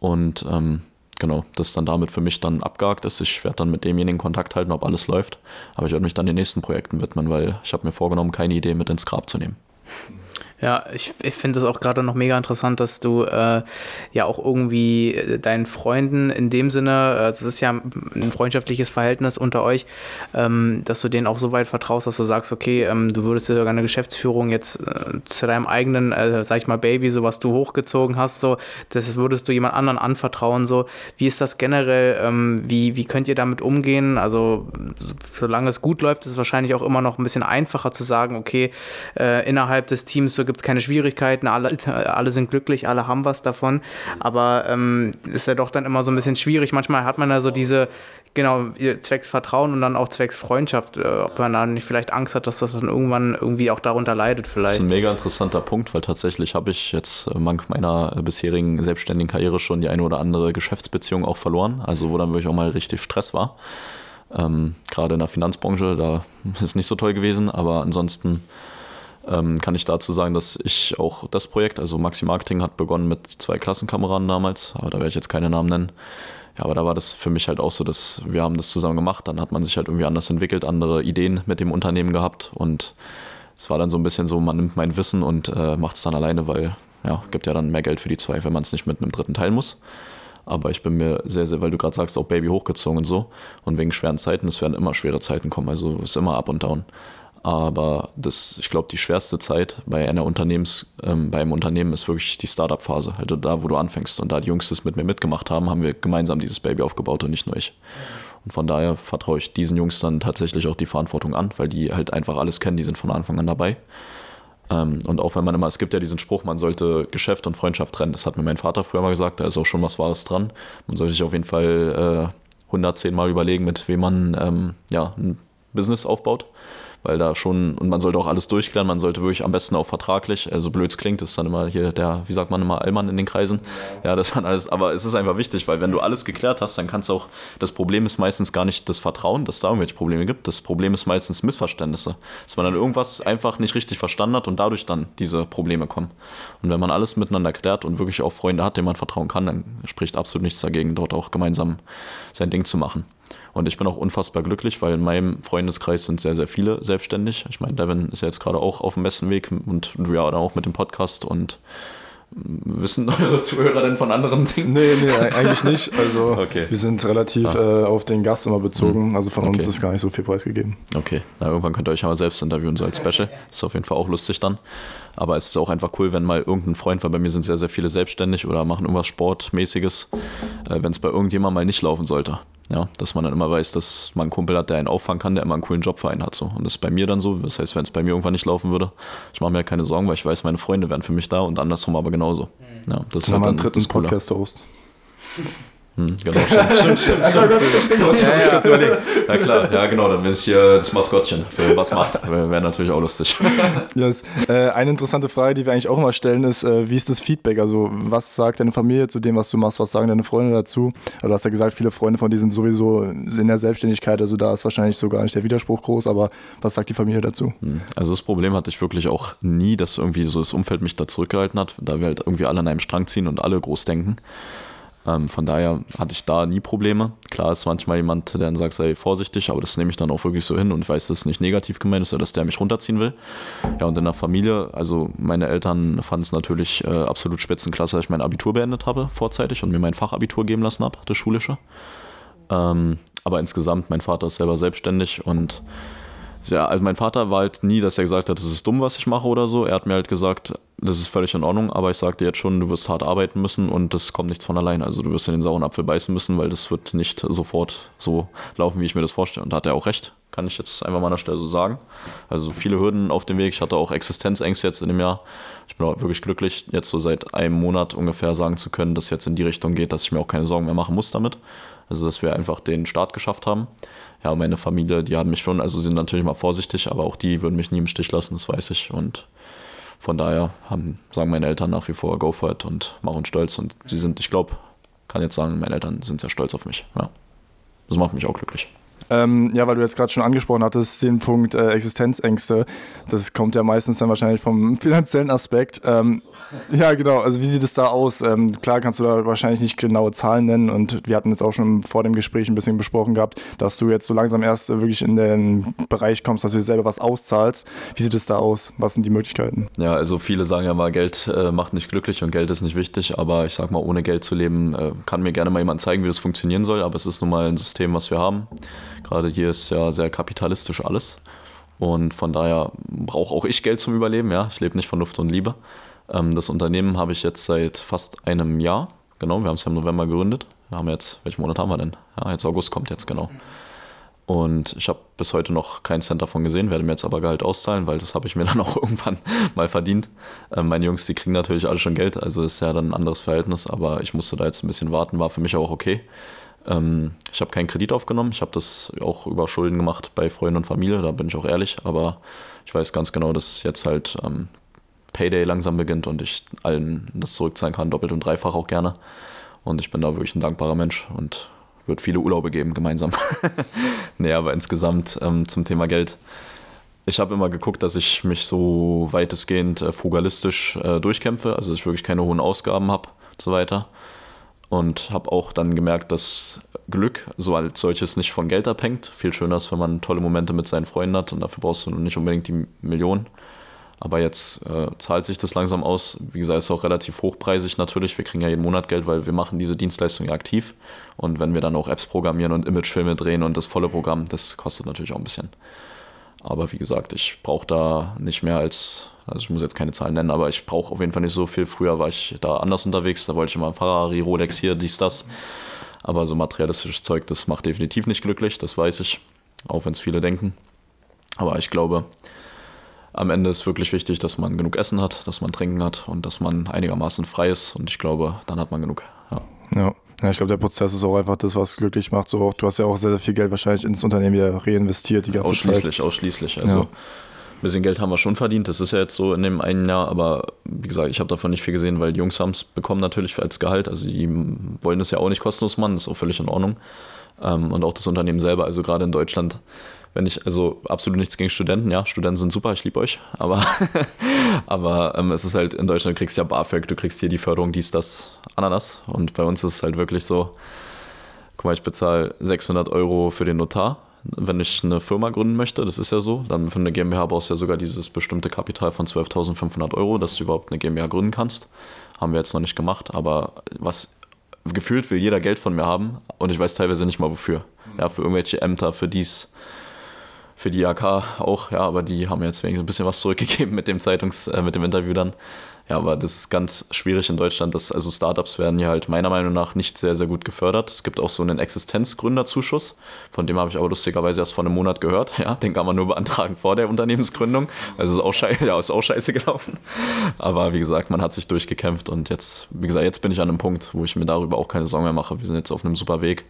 Und ähm, genau, das dann damit für mich dann abgehakt ist. Ich werde dann mit demjenigen Kontakt halten, ob alles läuft. Aber ich werde mich dann den nächsten Projekten widmen, weil ich habe mir vorgenommen, keine Idee mit ins Grab zu nehmen. Ja, ich, ich finde es auch gerade noch mega interessant, dass du äh, ja auch irgendwie äh, deinen Freunden in dem Sinne, äh, es ist ja ein freundschaftliches Verhältnis unter euch, ähm, dass du denen auch so weit vertraust, dass du sagst, okay, ähm, du würdest dir sogar eine Geschäftsführung jetzt äh, zu deinem eigenen, äh, sag ich mal, Baby, so was du hochgezogen hast, so, das würdest du jemand anderen anvertrauen, so. Wie ist das generell? Ähm, wie, wie könnt ihr damit umgehen? Also, solange es gut läuft, ist es wahrscheinlich auch immer noch ein bisschen einfacher zu sagen, okay, äh, innerhalb des Teams so gibt es keine Schwierigkeiten, alle, alle sind glücklich, alle haben was davon. Aber ähm, ist ja doch dann immer so ein bisschen schwierig. Manchmal hat man ja so diese, genau, zwecks Vertrauen und dann auch zwecks Freundschaft, äh, ob man da nicht vielleicht Angst hat, dass das dann irgendwann irgendwie auch darunter leidet vielleicht. Das ist ein mega interessanter Punkt, weil tatsächlich habe ich jetzt dank meiner bisherigen selbstständigen Karriere schon die eine oder andere Geschäftsbeziehung auch verloren, also wo dann wirklich auch mal richtig Stress war. Ähm, gerade in der Finanzbranche, da ist es nicht so toll gewesen, aber ansonsten ähm, kann ich dazu sagen, dass ich auch das Projekt, also Maxi Marketing hat begonnen mit zwei Klassenkameraden damals, aber da werde ich jetzt keine Namen nennen. Ja, aber da war das für mich halt auch so, dass wir haben das zusammen gemacht, dann hat man sich halt irgendwie anders entwickelt, andere Ideen mit dem Unternehmen gehabt und es war dann so ein bisschen so, man nimmt mein Wissen und äh, macht es dann alleine, weil ja, gibt ja dann mehr Geld für die zwei, wenn man es nicht mit einem dritten teilen muss. Aber ich bin mir sehr, sehr, weil du gerade sagst, auch Baby hochgezogen und so. Und wegen schweren Zeiten, es werden immer schwere Zeiten kommen. Also es ist immer up und down. Aber das, ich glaube, die schwerste Zeit bei einer Unternehmens, ähm, bei einem Unternehmen ist wirklich die Startup-Phase, also da, wo du anfängst. Und da die Jungs das mit mir mitgemacht haben, haben wir gemeinsam dieses Baby aufgebaut und nicht nur ich. Und von daher vertraue ich diesen Jungs dann tatsächlich auch die Verantwortung an, weil die halt einfach alles kennen, die sind von Anfang an dabei. Ähm, und auch wenn man immer, es gibt ja diesen Spruch, man sollte Geschäft und Freundschaft trennen. Das hat mir mein Vater früher mal gesagt, da ist auch schon was Wahres dran. Man sollte sich auf jeden Fall äh, 110 Mal überlegen, mit wem man ähm, ja, ein Business aufbaut weil da schon, und man sollte auch alles durchklären, man sollte wirklich am besten auch vertraglich, also blöd klingt, ist dann immer hier der, wie sagt man immer, Allmann in den Kreisen. Ja, ja das dann alles, aber es ist einfach wichtig, weil wenn du alles geklärt hast, dann kannst du auch, das Problem ist meistens gar nicht das Vertrauen, dass da irgendwelche Probleme gibt, das Problem ist meistens Missverständnisse, dass man dann irgendwas einfach nicht richtig verstanden hat und dadurch dann diese Probleme kommen. Und wenn man alles miteinander klärt und wirklich auch Freunde hat, denen man vertrauen kann, dann spricht absolut nichts dagegen, dort auch gemeinsam sein Ding zu machen. Und ich bin auch unfassbar glücklich, weil in meinem Freundeskreis sind sehr, sehr viele selbstständig. Ich meine, Devin ist ja jetzt gerade auch auf dem besten Weg und du ja auch mit dem Podcast und Wissen eure Zuhörer denn von anderen Dingen? Nee, nee, eigentlich nicht. Also okay. wir sind relativ ah. äh, auf den Gast immer bezogen. Mhm. Also von okay. uns ist gar nicht so viel preisgegeben. Okay, na, irgendwann könnt ihr euch aber selbst interviewen, so als Special. Ist auf jeden Fall auch lustig dann. Aber es ist auch einfach cool, wenn mal irgendein Freund, weil bei mir sind sehr, sehr viele selbstständig oder machen irgendwas Sportmäßiges, äh, wenn es bei irgendjemandem mal nicht laufen sollte. Ja, dass man dann immer weiß, dass man einen Kumpel hat, der einen auffangen kann, der immer einen coolen Job für einen hat. So. Und das ist bei mir dann so. Das heißt, wenn es bei mir irgendwann nicht laufen würde, ich mache mir halt keine Sorgen, weil ich weiß, meine Freunde wären für mich da und andersrum aber genauso. Mhm. Ja, das ist halt dann drittes Podcast-Host. Hm, genau, stimmt, stimmt, stimmt. stimmt. Muss, ja, ja. kurz überlegen. Ja klar, ja genau, dann bin ich hier das Maskottchen für was macht. Wäre natürlich auch lustig. Yes. Äh, eine interessante Frage, die wir eigentlich auch immer stellen, ist, äh, wie ist das Feedback? Also was sagt deine Familie zu dem, was du machst? Was sagen deine Freunde dazu? Also, du hast ja gesagt, viele Freunde von dir sind sowieso in der Selbstständigkeit, also da ist wahrscheinlich so gar nicht der Widerspruch groß, aber was sagt die Familie dazu? Hm. Also das Problem hatte ich wirklich auch nie, dass irgendwie so das Umfeld mich da zurückgehalten hat, da wir halt irgendwie alle an einem Strang ziehen und alle groß denken. Ähm, von daher hatte ich da nie Probleme. Klar ist manchmal jemand, der dann sagt, sei vorsichtig, aber das nehme ich dann auch wirklich so hin und weiß, dass es nicht negativ gemeint ist, dass der mich runterziehen will. Ja, und in der Familie, also meine Eltern fanden es natürlich äh, absolut spitzenklasse, dass ich mein Abitur beendet habe vorzeitig und mir mein Fachabitur geben lassen habe, das schulische. Ähm, aber insgesamt, mein Vater ist selber selbstständig und ja, also mein Vater war halt nie, dass er gesagt hat, das ist dumm, was ich mache oder so. Er hat mir halt gesagt, das ist völlig in Ordnung, aber ich sagte jetzt schon, du wirst hart arbeiten müssen und das kommt nichts von alleine. Also du wirst in den sauren Apfel beißen müssen, weil das wird nicht sofort so laufen, wie ich mir das vorstelle. Und da hat er auch recht, kann ich jetzt einfach mal an der Stelle so sagen. Also viele Hürden auf dem Weg. Ich hatte auch Existenzängste jetzt in dem Jahr. Ich bin auch wirklich glücklich, jetzt so seit einem Monat ungefähr sagen zu können, dass es jetzt in die Richtung geht, dass ich mir auch keine Sorgen mehr machen muss damit. Also dass wir einfach den Start geschafft haben ja, meine Familie, die haben mich schon, also sind natürlich mal vorsichtig, aber auch die würden mich nie im Stich lassen, das weiß ich. Und von daher haben, sagen meine Eltern nach wie vor Go for it und machen stolz. Und sie sind, ich glaube, kann jetzt sagen, meine Eltern sind sehr stolz auf mich. Ja. Das macht mich auch glücklich. Ähm, ja, weil du jetzt gerade schon angesprochen hattest, den Punkt äh, Existenzängste. Das kommt ja meistens dann wahrscheinlich vom finanziellen Aspekt. Ähm, ja, genau. Also wie sieht es da aus? Ähm, klar kannst du da wahrscheinlich nicht genaue Zahlen nennen und wir hatten jetzt auch schon vor dem Gespräch ein bisschen besprochen gehabt, dass du jetzt so langsam erst wirklich in den Bereich kommst, dass du dir selber was auszahlst. Wie sieht es da aus? Was sind die Möglichkeiten? Ja, also viele sagen ja mal, Geld äh, macht nicht glücklich und Geld ist nicht wichtig, aber ich sag mal, ohne Geld zu leben, äh, kann mir gerne mal jemand zeigen, wie das funktionieren soll, aber es ist nun mal ein System, was wir haben. Gerade hier ist ja sehr kapitalistisch alles. Und von daher brauche auch ich Geld zum Überleben. Ja, ich lebe nicht von Luft und Liebe. Ähm, das Unternehmen habe ich jetzt seit fast einem Jahr. Genau, wir haben es ja im November gegründet. Wir haben jetzt, welchen Monat haben wir denn? Ja, jetzt August kommt jetzt, genau. Und ich habe bis heute noch keinen Cent davon gesehen, werde mir jetzt aber Gehalt auszahlen, weil das habe ich mir dann auch irgendwann mal verdient. Ähm, meine Jungs, die kriegen natürlich alle schon Geld, also ist ja dann ein anderes Verhältnis, aber ich musste da jetzt ein bisschen warten, war für mich auch okay. Ähm, ich habe keinen Kredit aufgenommen. Ich habe das auch über Schulden gemacht bei Freunden und Familie, da bin ich auch ehrlich. Aber ich weiß ganz genau, dass jetzt halt ähm, Payday langsam beginnt und ich allen das zurückzahlen kann, doppelt und dreifach auch gerne. Und ich bin da wirklich ein dankbarer Mensch und wird viele Urlaube geben gemeinsam. nee, aber insgesamt ähm, zum Thema Geld. Ich habe immer geguckt, dass ich mich so weitestgehend äh, frugalistisch äh, durchkämpfe, also dass ich wirklich keine hohen Ausgaben habe und so weiter und habe auch dann gemerkt, dass Glück so als solches nicht von Geld abhängt. Viel schöner ist, wenn man tolle Momente mit seinen Freunden hat und dafür brauchst du nicht unbedingt die Millionen. Aber jetzt äh, zahlt sich das langsam aus. Wie gesagt, ist auch relativ hochpreisig natürlich. Wir kriegen ja jeden Monat Geld, weil wir machen diese Dienstleistung ja aktiv. Und wenn wir dann auch Apps programmieren und Imagefilme drehen und das volle Programm, das kostet natürlich auch ein bisschen. Aber wie gesagt, ich brauche da nicht mehr als, also ich muss jetzt keine Zahlen nennen, aber ich brauche auf jeden Fall nicht so viel. Früher war ich da anders unterwegs, da wollte ich immer ein Ferrari, Rolex hier, dies, das. Aber so materialistisches Zeug, das macht definitiv nicht glücklich, das weiß ich, auch wenn es viele denken. Aber ich glaube, am Ende ist wirklich wichtig, dass man genug Essen hat, dass man Trinken hat und dass man einigermaßen frei ist. Und ich glaube, dann hat man genug. Ja. ja. Ja, ich glaube, der Prozess ist auch einfach das, was glücklich macht. So, du hast ja auch sehr, sehr viel Geld wahrscheinlich ins Unternehmen wieder reinvestiert die ganze ausschließlich, Zeit. Ausschließlich, ausschließlich. Also ja. ein bisschen Geld haben wir schon verdient. Das ist ja jetzt so in dem einen Jahr, aber wie gesagt, ich habe davon nicht viel gesehen, weil die Jungs haben es bekommen natürlich als Gehalt. Also die wollen es ja auch nicht kostenlos machen, das ist auch völlig in Ordnung. Ähm, und auch das Unternehmen selber, also gerade in Deutschland wenn ich, also absolut nichts gegen Studenten, ja, Studenten sind super, ich liebe euch, aber, aber ähm, es ist halt, in Deutschland du kriegst ja BAföG, du kriegst hier die Förderung, dies, das, Ananas und bei uns ist es halt wirklich so, guck mal, ich bezahle 600 Euro für den Notar, wenn ich eine Firma gründen möchte, das ist ja so, dann für eine GmbH brauchst du ja sogar dieses bestimmte Kapital von 12.500 Euro, dass du überhaupt eine GmbH gründen kannst. Haben wir jetzt noch nicht gemacht, aber was gefühlt will jeder Geld von mir haben und ich weiß teilweise nicht mal wofür. Ja, für irgendwelche Ämter, für dies, für die AK auch, ja, aber die haben jetzt wenigstens ein bisschen was zurückgegeben mit dem Zeitungs-, äh, mit dem Interview dann. Ja, aber das ist ganz schwierig in Deutschland. Dass, also Startups werden hier halt meiner Meinung nach nicht sehr, sehr gut gefördert. Es gibt auch so einen Existenzgründerzuschuss, von dem habe ich aber lustigerweise erst vor einem Monat gehört. Ja, den kann man nur beantragen vor der Unternehmensgründung. Also ist auch, scheiße, ja, ist auch scheiße gelaufen. Aber wie gesagt, man hat sich durchgekämpft und jetzt, wie gesagt, jetzt bin ich an einem Punkt, wo ich mir darüber auch keine Sorgen mehr mache. Wir sind jetzt auf einem super Weg.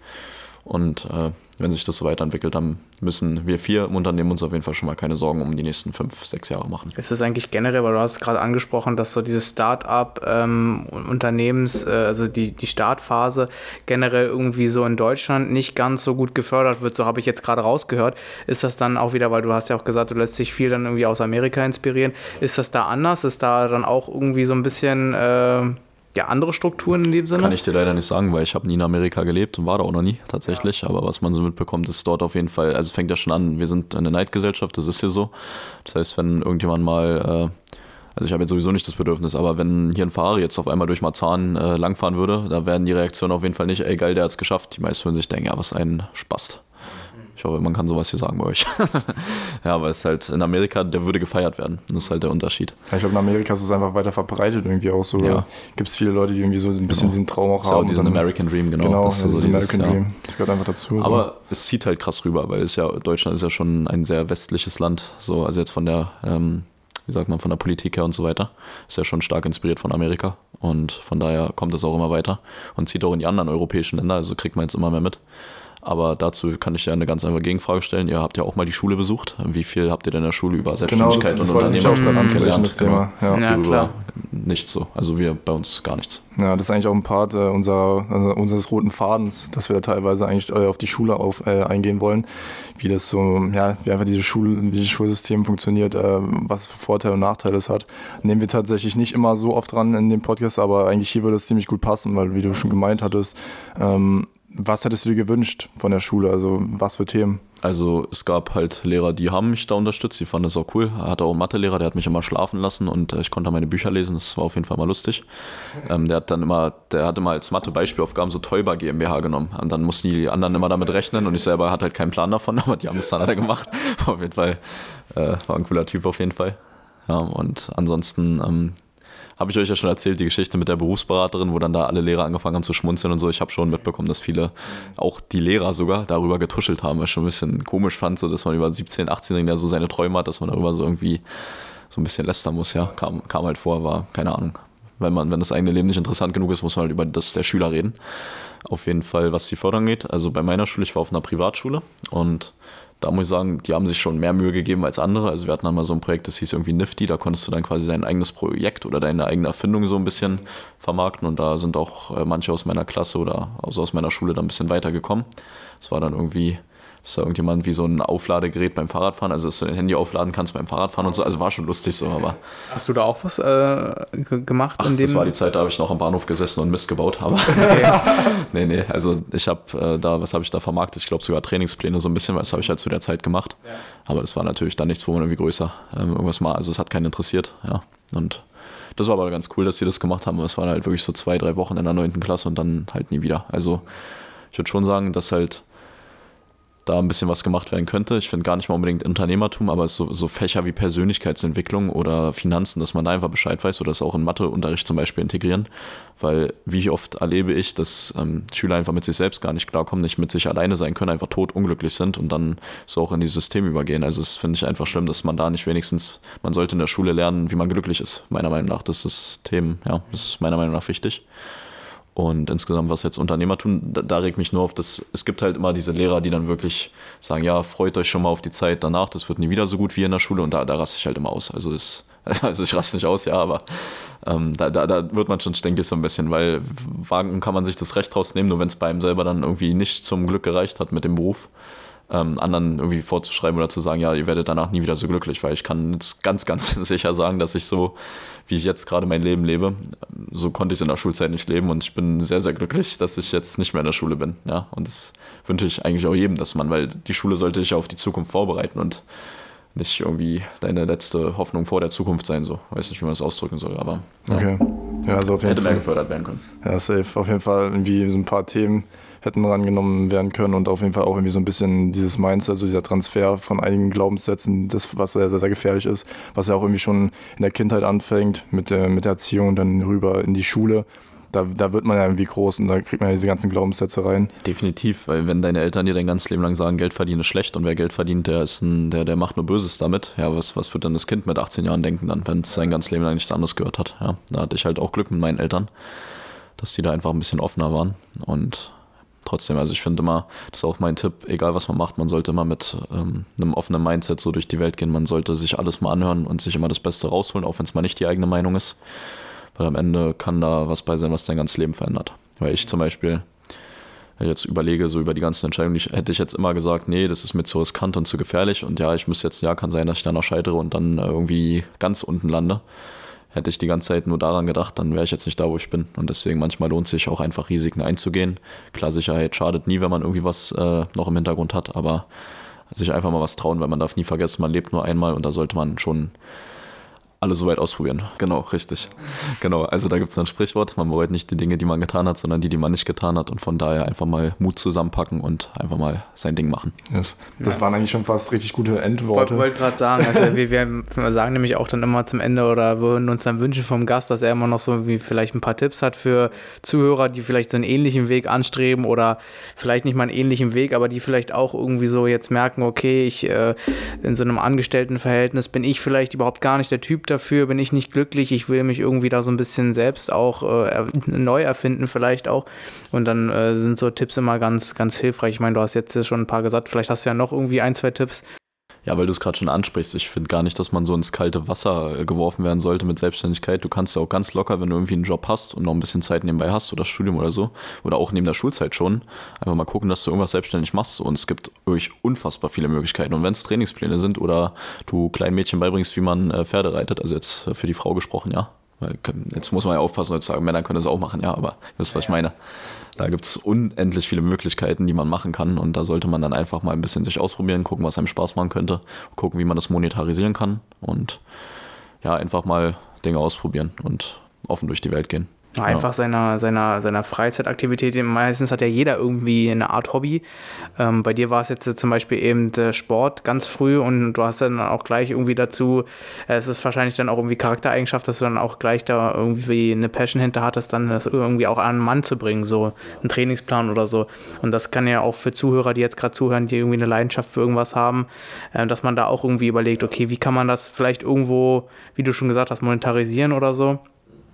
Und äh, wenn sich das so weiterentwickelt, dann müssen wir vier im Unternehmen uns auf jeden Fall schon mal keine Sorgen um die nächsten fünf, sechs Jahre machen. Ist das eigentlich generell, weil du hast es gerade angesprochen, dass so dieses Start-up-Unternehmens, ähm, äh, also die, die Startphase generell irgendwie so in Deutschland nicht ganz so gut gefördert wird, so habe ich jetzt gerade rausgehört. Ist das dann auch wieder, weil du hast ja auch gesagt, du lässt dich viel dann irgendwie aus Amerika inspirieren. Ist das da anders? Ist da dann auch irgendwie so ein bisschen... Äh, ja, andere Strukturen in dem Sinne? Kann ich dir leider nicht sagen, weil ich habe nie in Amerika gelebt und war da auch noch nie tatsächlich. Ja. Aber was man so mitbekommt, ist dort auf jeden Fall, also es fängt ja schon an, wir sind eine Neidgesellschaft, das ist hier so. Das heißt, wenn irgendjemand mal, äh, also ich habe jetzt sowieso nicht das Bedürfnis, aber wenn hier ein Ferrari jetzt auf einmal durch Marzahn äh, langfahren würde, da werden die Reaktionen auf jeden Fall nicht, ey geil, der hat es geschafft. Die meisten würden sich denken, ja, was ein Spast. Ich hoffe, man kann sowas hier sagen bei euch. ja, aber es ist halt in Amerika, der würde gefeiert werden. Das ist halt der Unterschied. Ja, ich glaube, in Amerika ist es einfach weiter verbreitet irgendwie auch so. Ja. Gibt es viele Leute, die irgendwie so ein bisschen genau. diesen Traum auch haben. Ja, diesen American Dream, genau. Genau, das, ja, so American dieses, Dream. Das gehört einfach dazu. Aber so. es zieht halt krass rüber, weil es ja, Deutschland ist ja schon ein sehr westliches Land. So, also jetzt von der, ähm, wie sagt man, von der Politik her und so weiter. Ist ja schon stark inspiriert von Amerika. Und von daher kommt es auch immer weiter und zieht auch in die anderen europäischen Länder, also kriegt man jetzt immer mehr mit. Aber dazu kann ich ja eine ganz einfache Gegenfrage stellen. Ihr habt ja auch mal die Schule besucht. Wie viel habt ihr denn in der Schule über Genau, das, Selbstständigkeit das und wollte ich auch Unternehmertum gerade ansprechen, gelernt? das Thema. Ja. Ja, Darüber klar. Nichts so. Also wir bei uns gar nichts. Ja, das ist eigentlich auch ein Part äh, unserer, also unseres roten Fadens, dass wir da teilweise eigentlich äh, auf die Schule auf, äh, eingehen wollen, wie das so, ja, wie einfach diese Schule, wie das Schulsystem funktioniert, äh, was für Vorteile und Nachteile es hat. Nehmen wir tatsächlich nicht immer so oft dran in dem Podcast, aber eigentlich hier würde es ziemlich gut passen, weil wie du schon gemeint hattest, ähm, was hättest du dir gewünscht von der Schule? Also was für Themen? Also es gab halt Lehrer, die haben mich da unterstützt, die fanden das auch cool. Er hatte auch einen Mathelehrer, der hat mich immer schlafen lassen und äh, ich konnte meine Bücher lesen, das war auf jeden Fall mal lustig. Ähm, der hat dann immer, der hat immer als Mathe-Beispielaufgaben so Teuber GmbH genommen und dann mussten die anderen immer damit rechnen und ich selber hatte halt keinen Plan davon, aber die haben es dann alle gemacht. Auf jeden Fall äh, war ein cooler Typ auf jeden Fall. Ja, und ansonsten ähm, habe ich euch ja schon erzählt, die Geschichte mit der Berufsberaterin, wo dann da alle Lehrer angefangen haben zu schmunzeln und so. Ich habe schon mitbekommen, dass viele, auch die Lehrer sogar, darüber getuschelt haben, was ich schon ein bisschen komisch fand, so dass man über 17-, 18-Jährigen, der so seine Träume hat, dass man darüber so irgendwie so ein bisschen lästern muss, ja. Kam, kam halt vor, war keine Ahnung. Wenn man, wenn das eigene Leben nicht interessant genug ist, muss man halt über das der Schüler reden. Auf jeden Fall, was die Förderung geht. Also bei meiner Schule, ich war auf einer Privatschule und da muss ich sagen, die haben sich schon mehr Mühe gegeben als andere. Also wir hatten dann mal so ein Projekt, das hieß irgendwie Nifty, da konntest du dann quasi dein eigenes Projekt oder deine eigene Erfindung so ein bisschen vermarkten und da sind auch äh, manche aus meiner Klasse oder also aus meiner Schule da ein bisschen weitergekommen. Es war dann irgendwie, ist da irgendjemand wie so ein Aufladegerät beim Fahrradfahren, also dass du dein Handy aufladen kannst beim Fahrradfahren und so, also war schon lustig so, aber Hast du da auch was äh, ge- gemacht Ach, das war die Zeit, da habe ich noch am Bahnhof gesessen und Mist gebaut, aber nee, nee, also ich habe äh, da, was habe ich da vermarktet? Ich glaube sogar Trainingspläne so ein bisschen, weil das habe ich halt zu der Zeit gemacht. Aber das war natürlich dann nichts, wo man irgendwie größer ähm, irgendwas mal, also es hat keinen interessiert, ja. Und das war aber ganz cool, dass sie das gemacht haben. Es waren halt wirklich so zwei, drei Wochen in der neunten Klasse und dann halt nie wieder. Also ich würde schon sagen, dass halt da ein bisschen was gemacht werden könnte. Ich finde gar nicht mal unbedingt Unternehmertum, aber so, so Fächer wie Persönlichkeitsentwicklung oder Finanzen, dass man da einfach Bescheid weiß oder das auch in Matheunterricht zum Beispiel integrieren. Weil wie oft erlebe ich, dass ähm, Schüler einfach mit sich selbst gar nicht klarkommen, nicht mit sich alleine sein können, einfach tot unglücklich sind und dann so auch in dieses System übergehen. Also das finde ich einfach schlimm, dass man da nicht wenigstens, man sollte in der Schule lernen, wie man glücklich ist. Meiner Meinung nach, das ist Thema, ja, das ist meiner Meinung nach wichtig. Und insgesamt, was jetzt Unternehmertum, da, da regt mich nur auf, dass es gibt halt immer diese Lehrer, die dann wirklich sagen, ja, freut euch schon mal auf die Zeit danach, das wird nie wieder so gut wie in der Schule und da, da raste ich halt immer aus. Also, das, also ich raste nicht aus, ja, aber ähm, da, da, da wird man schon stinkig so ein bisschen, weil wagen kann man sich das Recht rausnehmen, nur wenn es bei einem selber dann irgendwie nicht zum Glück gereicht hat mit dem Beruf ähm, anderen irgendwie vorzuschreiben oder zu sagen, ja, ihr werdet danach nie wieder so glücklich, weil ich kann jetzt ganz, ganz sicher sagen, dass ich so, wie ich jetzt gerade mein Leben lebe, so konnte ich es in der Schulzeit nicht leben und ich bin sehr, sehr glücklich, dass ich jetzt nicht mehr in der Schule bin, ja, und das wünsche ich eigentlich auch jedem, dass man, weil die Schule sollte dich ja auf die Zukunft vorbereiten und nicht irgendwie deine letzte Hoffnung vor der Zukunft sein, so. Weiß nicht, wie man das ausdrücken soll, aber ja, Okay. Ja, also auf jeden hätte mehr Fall. gefördert werden können. Ja, safe. Auf jeden Fall irgendwie so ein paar Themen hätten rangenommen werden können und auf jeden Fall auch irgendwie so ein bisschen dieses Mindset, also dieser Transfer von einigen Glaubenssätzen, das, was sehr, sehr, gefährlich ist, was ja auch irgendwie schon in der Kindheit anfängt, mit der, mit der Erziehung dann rüber in die Schule. Da, da wird man ja irgendwie groß und da kriegt man ja diese ganzen Glaubenssätze rein. Definitiv, weil wenn deine Eltern dir dein ganzes Leben lang sagen, Geld verdienen ist schlecht und wer Geld verdient, der ist ein, der, der macht nur Böses damit. Ja, was, was wird dann das Kind mit 18 Jahren denken dann, wenn es sein ganzes Leben lang nichts anderes gehört hat? Ja, da hatte ich halt auch Glück mit meinen Eltern, dass die da einfach ein bisschen offener waren und trotzdem, also ich finde immer, das ist auch mein Tipp, egal was man macht, man sollte immer mit ähm, einem offenen Mindset so durch die Welt gehen. Man sollte sich alles mal anhören und sich immer das Beste rausholen, auch wenn es mal nicht die eigene Meinung ist. Weil am Ende kann da was bei sein, was dein ganzes Leben verändert. Weil ich zum Beispiel jetzt überlege, so über die ganzen Entscheidungen, ich, hätte ich jetzt immer gesagt, nee, das ist mir zu riskant und zu gefährlich und ja, ich muss jetzt, ja, kann sein, dass ich dann noch scheitere und dann äh, irgendwie ganz unten lande. Hätte ich die ganze Zeit nur daran gedacht, dann wäre ich jetzt nicht da, wo ich bin. Und deswegen manchmal lohnt sich auch einfach Risiken einzugehen. Klar, Sicherheit schadet nie, wenn man irgendwie was äh, noch im Hintergrund hat, aber sich einfach mal was trauen, weil man darf nie vergessen, man lebt nur einmal und da sollte man schon alle soweit ausprobieren. Genau, richtig. Genau, also da gibt es ein Sprichwort, man bereut nicht die Dinge, die man getan hat, sondern die, die man nicht getan hat und von daher einfach mal Mut zusammenpacken und einfach mal sein Ding machen. Yes. Das Ja. waren eigentlich schon fast richtig gute Ich Endworte. wollte gerade sagen, also wir, wir sagen nämlich auch dann immer zum Ende oder würden uns dann wünschen vom Gast, dass er immer noch so wie vielleicht ein paar Tipps hat für Zuhörer, die vielleicht so einen ähnlichen Weg anstreben oder vielleicht nicht mal einen ähnlichen Weg, aber die vielleicht auch irgendwie so jetzt merken, okay, ich äh, in so einem Angestelltenverhältnis bin ich vielleicht überhaupt gar nicht der Typ dafür, bin ich nicht glücklich, ich will mich irgendwie da so ein bisschen selbst auch äh, neu erfinden vielleicht auch. Und dann äh, sind so Tipps immer ganz, ganz hilfreich. Ich meine, du hast jetzt schon ein paar gesagt, vielleicht hast du ja noch irgendwie ein, zwei Tipps. Ja, weil du es gerade schon ansprichst. Ich finde gar nicht, dass man so ins kalte Wasser äh, geworfen werden sollte mit Selbstständigkeit. Du kannst ja auch ganz locker, wenn du irgendwie einen Job hast und noch ein bisschen Zeit nebenbei hast oder Studium oder so, oder auch neben der Schulzeit schon, einfach mal gucken, dass du irgendwas selbstständig machst. Und es gibt wirklich unfassbar viele Möglichkeiten. Und wenn es Trainingspläne sind oder du kleinen Mädchen beibringst, wie man äh, Pferde reitet, also jetzt für die Frau gesprochen, ja. Weil jetzt muss man ja aufpassen heutzutage, Männer können das auch machen, ja, aber ihr wisst, was ich meine. Da gibt es unendlich viele Möglichkeiten, die man machen kann. Und da sollte man dann einfach mal ein bisschen sich ausprobieren, gucken, was einem Spaß machen könnte, gucken, wie man das monetarisieren kann. Und ja, einfach mal Dinge ausprobieren und offen durch die Welt gehen. Einfach ja. seiner, seiner, seiner Freizeitaktivität. Meistens hat ja jeder irgendwie eine Art Hobby. Ähm, bei dir war es jetzt zum Beispiel eben der Sport ganz früh und du hast dann auch gleich irgendwie dazu, äh, es ist wahrscheinlich dann auch irgendwie Charaktereigenschaft, dass du dann auch gleich da irgendwie eine Passion hinter hattest, dann das irgendwie auch an einen Mann zu bringen, so einen Trainingsplan oder so. Und das kann ja auch für Zuhörer, die jetzt gerade zuhören, die irgendwie eine Leidenschaft für irgendwas haben, äh, dass man da auch irgendwie überlegt, okay, wie kann man das vielleicht irgendwo, wie du schon gesagt hast, monetarisieren oder so.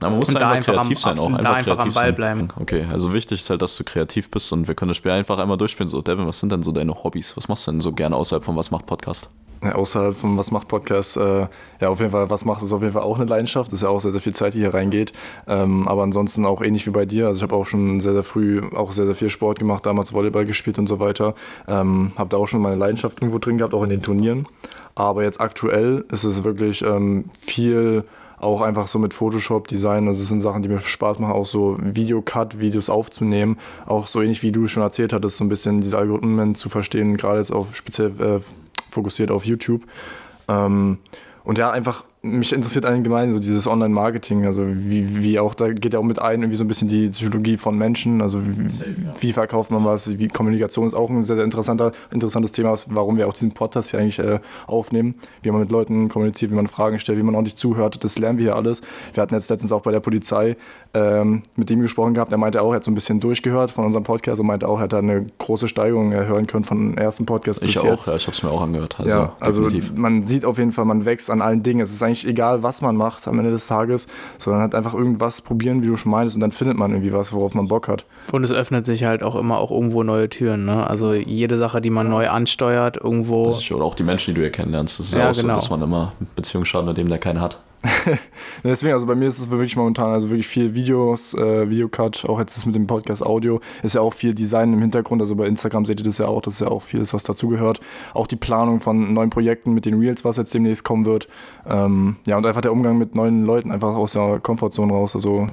Na, man muss einfach, einfach kreativ am, sein auch. Einfach, da einfach am Ball sein. bleiben. Okay, also wichtig ist halt, dass du kreativ bist und wir können das Spiel einfach einmal durchspielen. So, Devin, was sind denn so deine Hobbys? Was machst du denn so gerne außerhalb von Was macht Podcast? Ja, außerhalb von Was macht Podcast, äh, ja, auf jeden Fall, Was macht ist auf jeden Fall auch eine Leidenschaft. Das ist ja auch sehr, sehr viel Zeit, die hier reingeht. Ähm, aber ansonsten auch ähnlich wie bei dir. Also ich habe auch schon sehr, sehr früh auch sehr, sehr viel Sport gemacht, damals Volleyball gespielt und so weiter. Ähm, habe da auch schon meine Leidenschaft irgendwo drin gehabt, auch in den Turnieren. Aber jetzt aktuell ist es wirklich ähm, viel auch einfach so mit Photoshop, Design, also das sind Sachen, die mir Spaß machen, auch so Videocut, Videos aufzunehmen, auch so ähnlich wie du schon erzählt hattest, so ein bisschen diese Algorithmen zu verstehen, gerade jetzt auf speziell äh, fokussiert auf YouTube. Ähm, und ja, einfach mich interessiert allgemein so dieses Online-Marketing, also wie, wie auch, da geht ja auch mit ein, irgendwie so ein bisschen die Psychologie von Menschen, also wie, wie verkauft man was, wie Kommunikation ist auch ein sehr, sehr interessanter, interessantes Thema, warum wir auch diesen Podcast hier eigentlich äh, aufnehmen, wie man mit Leuten kommuniziert, wie man Fragen stellt, wie man auch nicht zuhört, das lernen wir hier alles. Wir hatten jetzt letztens auch bei der Polizei ähm, mit dem gesprochen gehabt, der meinte auch, er hat so ein bisschen durchgehört von unserem Podcast und meinte auch, er hat da eine große Steigerung äh, hören können von dem ersten Podcast ich bis auch, jetzt. Ja, ich habe es mir auch angehört. Also, ja, also man sieht auf jeden Fall, man wächst an allen Dingen. Es ist eigentlich egal, was man macht am Ende des Tages, sondern halt einfach irgendwas probieren, wie du schon meintest, und dann findet man irgendwie was, worauf man Bock hat. Und es öffnet sich halt auch immer auch irgendwo neue Türen. Ne? Also jede Sache, die man neu ansteuert, irgendwo. Oder auch die Menschen, die du hier kennenlernst. Das ist ja, ja auch genau. so, dass man immer Beziehungen schadet mit dem, der keine hat. Deswegen, also bei mir ist es wirklich momentan also wirklich viel Videos, äh, Videocut, auch jetzt mit dem Podcast Audio, ist ja auch viel Design im Hintergrund. Also bei Instagram seht ihr das ja auch, das ist ja auch vieles, was dazugehört. Auch die Planung von neuen Projekten mit den Reels, was jetzt demnächst kommen wird. Ähm, ja, und einfach der Umgang mit neuen Leuten, einfach aus der Komfortzone raus. Also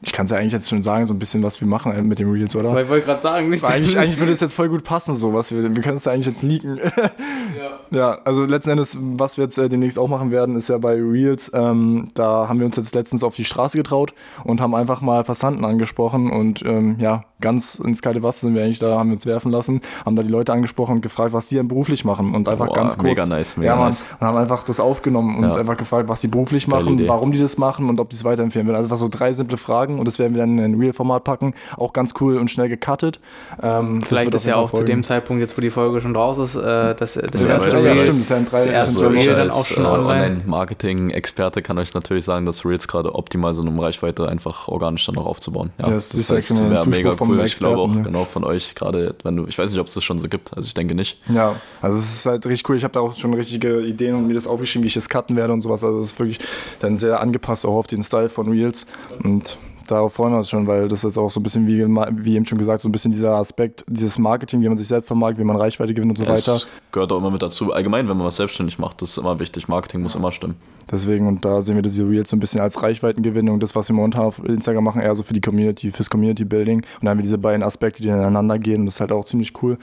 ich kann es ja eigentlich jetzt schon sagen, so ein bisschen, was wir machen äh, mit dem Reels, oder? Weil ich wollte gerade sagen, nicht eigentlich, eigentlich würde es jetzt voll gut passen, so was wir, wir können es ja eigentlich jetzt leaken. ja. ja, also letzten Endes, was wir jetzt äh, demnächst auch machen werden, ist ja bei Reels, ähm, da haben wir uns jetzt letztens auf die Straße getraut und haben einfach mal Passanten angesprochen und ähm, ja, ganz ins kalte Wasser sind wir eigentlich da, haben wir uns werfen lassen, haben da die Leute angesprochen und gefragt, was die denn beruflich machen und einfach Boah, ganz kurz. Mega nice, mega ja, nice. Und haben einfach das aufgenommen und ja. einfach gefragt, was die beruflich machen, warum die das machen und ob die es weiterempfehlen würden. Also einfach so drei simple Fragen und das werden wir dann in ein Real-Format packen. Auch ganz cool und schnell gecuttet. Ähm, Vielleicht ist ja auch folgen. zu dem Zeitpunkt, jetzt wo die Folge schon raus ist, äh, das, das ja, erste Reel, ja, stimmt, das, das erste Reel dann auch schon äh, online. Online-Marketing-Experte kann euch natürlich sagen, dass Reels gerade optimal sind, um Reichweite einfach organisch dann noch aufzubauen. Ja, das, das wäre mega cool. Ich glaube auch, genau von euch, gerade wenn du, ich weiß nicht, ob es das schon so gibt, also ich denke nicht. Ja, also es ist halt richtig cool. Ich habe da auch schon richtige Ideen und mir das aufgeschrieben, wie ich es cutten werde und sowas. Also es ist wirklich dann sehr angepasst auch auf den Style von Reels und darauf freuen wir uns schon, weil das ist auch so ein bisschen, wie, wie eben schon gesagt, so ein bisschen dieser Aspekt, dieses Marketing, wie man sich selbst vermarktet, wie man Reichweite gewinnt und so es weiter. gehört auch immer mit dazu. Allgemein, wenn man was selbstständig macht, das ist immer wichtig. Marketing muss immer stimmen. Deswegen, und da sehen wir diese Reels so ein bisschen als Reichweitengewinnung, das, was wir momentan auf Instagram machen, eher so für die Community, fürs Community Building. Und dann haben wir diese beiden Aspekte, die ineinander gehen und das ist halt auch ziemlich cool.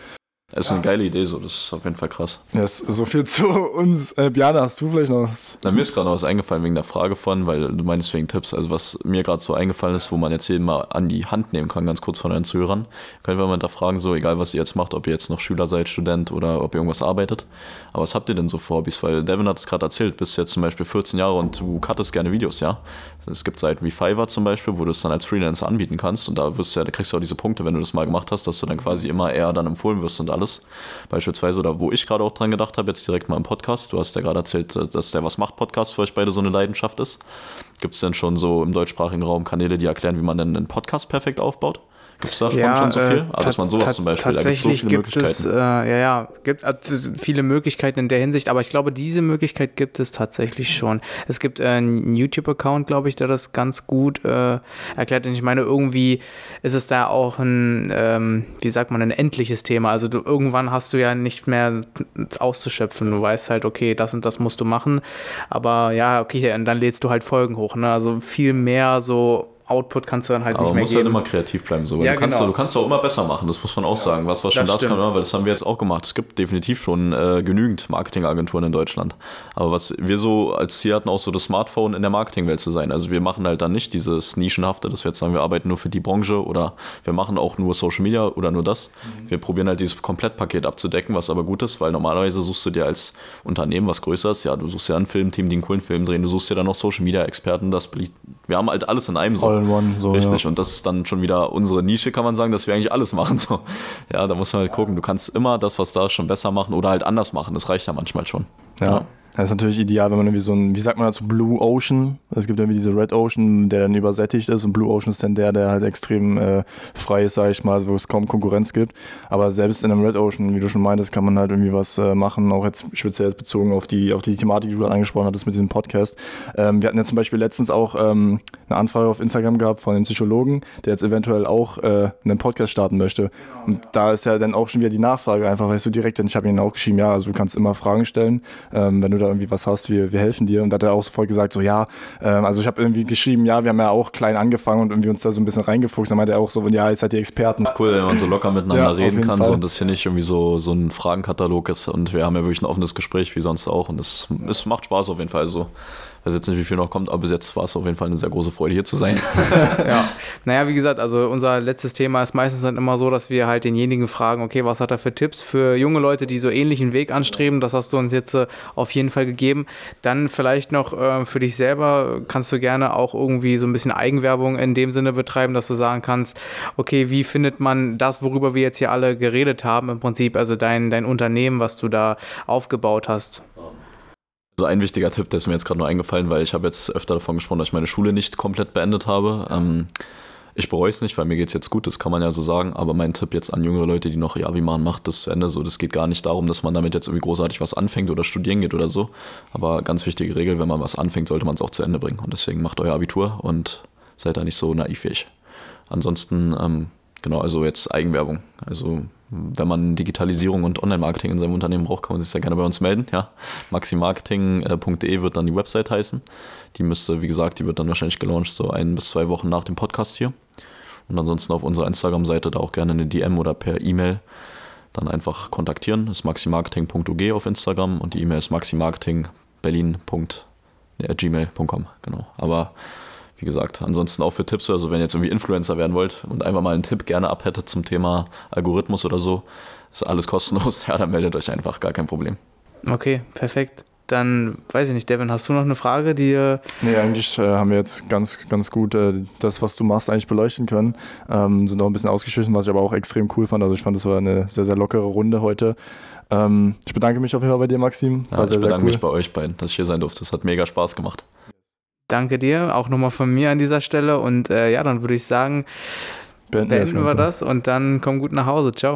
Das ist eine geile Idee, so. Das ist auf jeden Fall krass. Ja, yes, so viel zu uns. Äh, Bjana, hast du vielleicht noch was? Na, mir ist gerade noch was eingefallen wegen der Frage von, weil du meinst wegen Tipps. Also, was mir gerade so eingefallen ist, wo man jetzt jeden mal an die Hand nehmen kann, ganz kurz von den Zuhörern, können wir mal da fragen, so, egal was ihr jetzt macht, ob ihr jetzt noch Schüler seid, Student oder ob ihr irgendwas arbeitet. Aber was habt ihr denn so vor Hobbys? Weil Devin hat es gerade erzählt, bist du jetzt zum Beispiel 14 Jahre und du cuttest gerne Videos, ja? Es gibt Seiten wie Fiverr zum Beispiel, wo du es dann als Freelancer anbieten kannst und da wirst du ja, da kriegst du auch diese Punkte, wenn du das mal gemacht hast, dass du dann quasi immer eher dann empfohlen wirst und alles. Beispielsweise, oder wo ich gerade auch dran gedacht habe, jetzt direkt mal im Podcast. Du hast ja gerade erzählt, äh, dass der Was macht Podcast für euch beide so eine Leidenschaft ist. Gibt es denn schon so im deutschsprachigen Raum Kanäle, die erklären, wie man denn einen Podcast perfekt aufbaut? Gibt es da schon, Ja, schon so viel? äh, Ah, dass man sowas zum Beispiel, da gibt es so tatsächlich viele gibt es, Möglichkeiten. äh, ja, ja, gibt also viele Möglichkeiten in der Hinsicht, aber ich glaube, diese Möglichkeit gibt es tatsächlich schon. Es gibt äh, einen YouTube-Account, glaube ich, der das ganz gut äh, erklärt. Und ich meine, irgendwie ist es da auch ein, ähm, wie sagt man, ein endliches Thema. Also du, irgendwann hast du ja nicht mehr auszuschöpfen. Du weißt halt, okay, das und das musst du machen. Aber ja, okay, und dann lädst du halt Folgen hoch. Ne? Also viel mehr so Output kannst du dann halt Aber nicht mehr muss geben. halt immer kreativ bleiben. So. Ja, du, kannst, genau. du kannst auch immer besser machen, das muss man auch sagen. Was, was schon das das, kann, ja, weil das haben wir jetzt auch gemacht. Es gibt definitiv schon äh, genügend Marketingagenturen in Deutschland. Aber was wir so als Ziel hatten, auch so das Smartphone in der Marketingwelt zu sein. Also wir machen halt dann nicht dieses Nischenhafte, dass wir jetzt sagen, wir arbeiten nur für die Branche oder wir machen auch nur Social Media oder nur das. Mhm. Wir probieren halt dieses Komplettpaket abzudecken, was aber gut ist, weil normalerweise suchst du dir als Unternehmen was Größeres, ja, du suchst ja ein Filmteam, die einen coolen Film drehen, du suchst dir dann noch Social Media Experten, das wir haben halt alles in einem so. All in one, so. Richtig, Ja. und das ist dann schon wieder unsere Nische, kann man sagen, dass wir eigentlich alles machen. So. Ja, da muss man halt gucken. Du kannst immer das, was da ist, schon besser machen oder halt anders machen. Das reicht ja manchmal schon. Ja. Das ist natürlich ideal, wenn man irgendwie so ein, wie sagt man dazu, Blue Ocean. Es gibt irgendwie diese Red Ocean, der dann übersättigt ist und Blue Ocean ist dann der, der halt extrem äh, frei ist, sag ich mal, wo es kaum Konkurrenz gibt. Aber selbst in einem Red Ocean, wie du schon meintest, kann man halt irgendwie was äh, machen, auch jetzt speziell bezogen auf die, auf die Thematik, die du gerade angesprochen hattest mit diesem Podcast. Ähm, wir hatten ja zum Beispiel letztens auch ähm, eine Anfrage auf Instagram gehabt von einem Psychologen, der jetzt eventuell auch äh, einen Podcast starten möchte. Und da ist ja dann auch schon wieder die Nachfrage einfach, weißt du, direkt, denn ich habe ihm auch geschrieben, ja, also du kannst immer Fragen stellen, ähm, wenn du da irgendwie was hast, wir, wir helfen dir. Und da hat er auch sofort gesagt, so ja, ähm, also ich habe irgendwie geschrieben, ja, wir haben ja auch klein angefangen und irgendwie uns da so ein bisschen reingefuchst. Dann meinte er auch so, ja, jetzt seid ihr Experten. Cool, wenn man so locker miteinander Ja, reden kann Fall. so, und das hier nicht irgendwie so, so ein Fragenkatalog ist. Und wir haben ja wirklich ein offenes Gespräch, wie sonst auch. Und es es macht Spaß auf jeden Fall. Also, ich weiß jetzt nicht, wie viel noch kommt, aber bis jetzt war es auf jeden Fall eine sehr große Freude, hier zu sein. ja. Naja, wie gesagt, also unser letztes Thema ist meistens dann immer so, dass wir halt denjenigen fragen, okay, was hat er für Tipps für junge Leute, die so ähnlichen Weg anstreben? Das hast du uns jetzt äh, auf jeden Fall gegeben. Dann vielleicht noch äh, für dich selber kannst du gerne auch irgendwie so ein bisschen Eigenwerbung in dem Sinne betreiben, dass du sagen kannst, okay, wie findet man das, worüber wir jetzt hier alle geredet haben, im Prinzip, also dein, dein Unternehmen, was du da aufgebaut hast? Also ein wichtiger Tipp, der ist mir jetzt gerade nur eingefallen, weil ich habe jetzt öfter davon gesprochen, dass ich meine Schule nicht komplett beendet habe. Ähm, ich bereue es nicht, weil mir geht es jetzt gut, das kann man ja so sagen. Aber mein Tipp jetzt an jüngere Leute, die noch Abi machen, macht das zu Ende. So, das geht gar nicht darum, dass man damit jetzt irgendwie großartig was anfängt oder studieren geht oder so. Aber ganz wichtige Regel, wenn man was anfängt, sollte man es auch zu Ende bringen. Und deswegen macht euer Abitur und seid da nicht so naiv wie ich. Ansonsten, ähm, genau, also jetzt Eigenwerbung. Also wenn man Digitalisierung und Online-Marketing in seinem Unternehmen braucht, kann man sich sehr gerne bei uns melden. Ja. maximarketing.de wird dann die Website heißen. Die müsste, wie gesagt, die wird dann wahrscheinlich gelauncht, so ein bis zwei Wochen nach dem Podcast hier. Und ansonsten auf unserer Instagram-Seite da auch gerne eine DM oder per E-Mail dann einfach kontaktieren. Das ist maximarketing.ug auf Instagram und die E-Mail ist maximarketingberlin.gmail.com. Genau. Aber wie gesagt, ansonsten auch für Tipps, also wenn ihr jetzt irgendwie Influencer werden wollt und einfach mal einen Tipp gerne abhättet zum Thema Algorithmus oder so, ist alles kostenlos, ja, dann meldet euch einfach, gar kein Problem. Okay, perfekt. Dann weiß ich nicht, Devin, hast du noch eine Frage, die Nee, eigentlich äh, haben wir jetzt ganz, ganz gut äh, das, was du machst, eigentlich beleuchten können. Ähm, sind auch ein bisschen ausgeschlichen, was ich aber auch extrem cool fand. Also ich fand, das war eine sehr, sehr lockere Runde heute. Ähm, ich bedanke mich auf jeden Fall bei dir, Maxim. War Ja, sehr, ich sehr bedanke cool. mich bei euch beiden, dass ich hier sein durfte. Es hat mega Spaß gemacht. Danke dir, auch nochmal von mir an dieser Stelle. Und äh, ja, dann würde ich sagen, Beenden wir das und dann komm gut nach Hause. Ciao.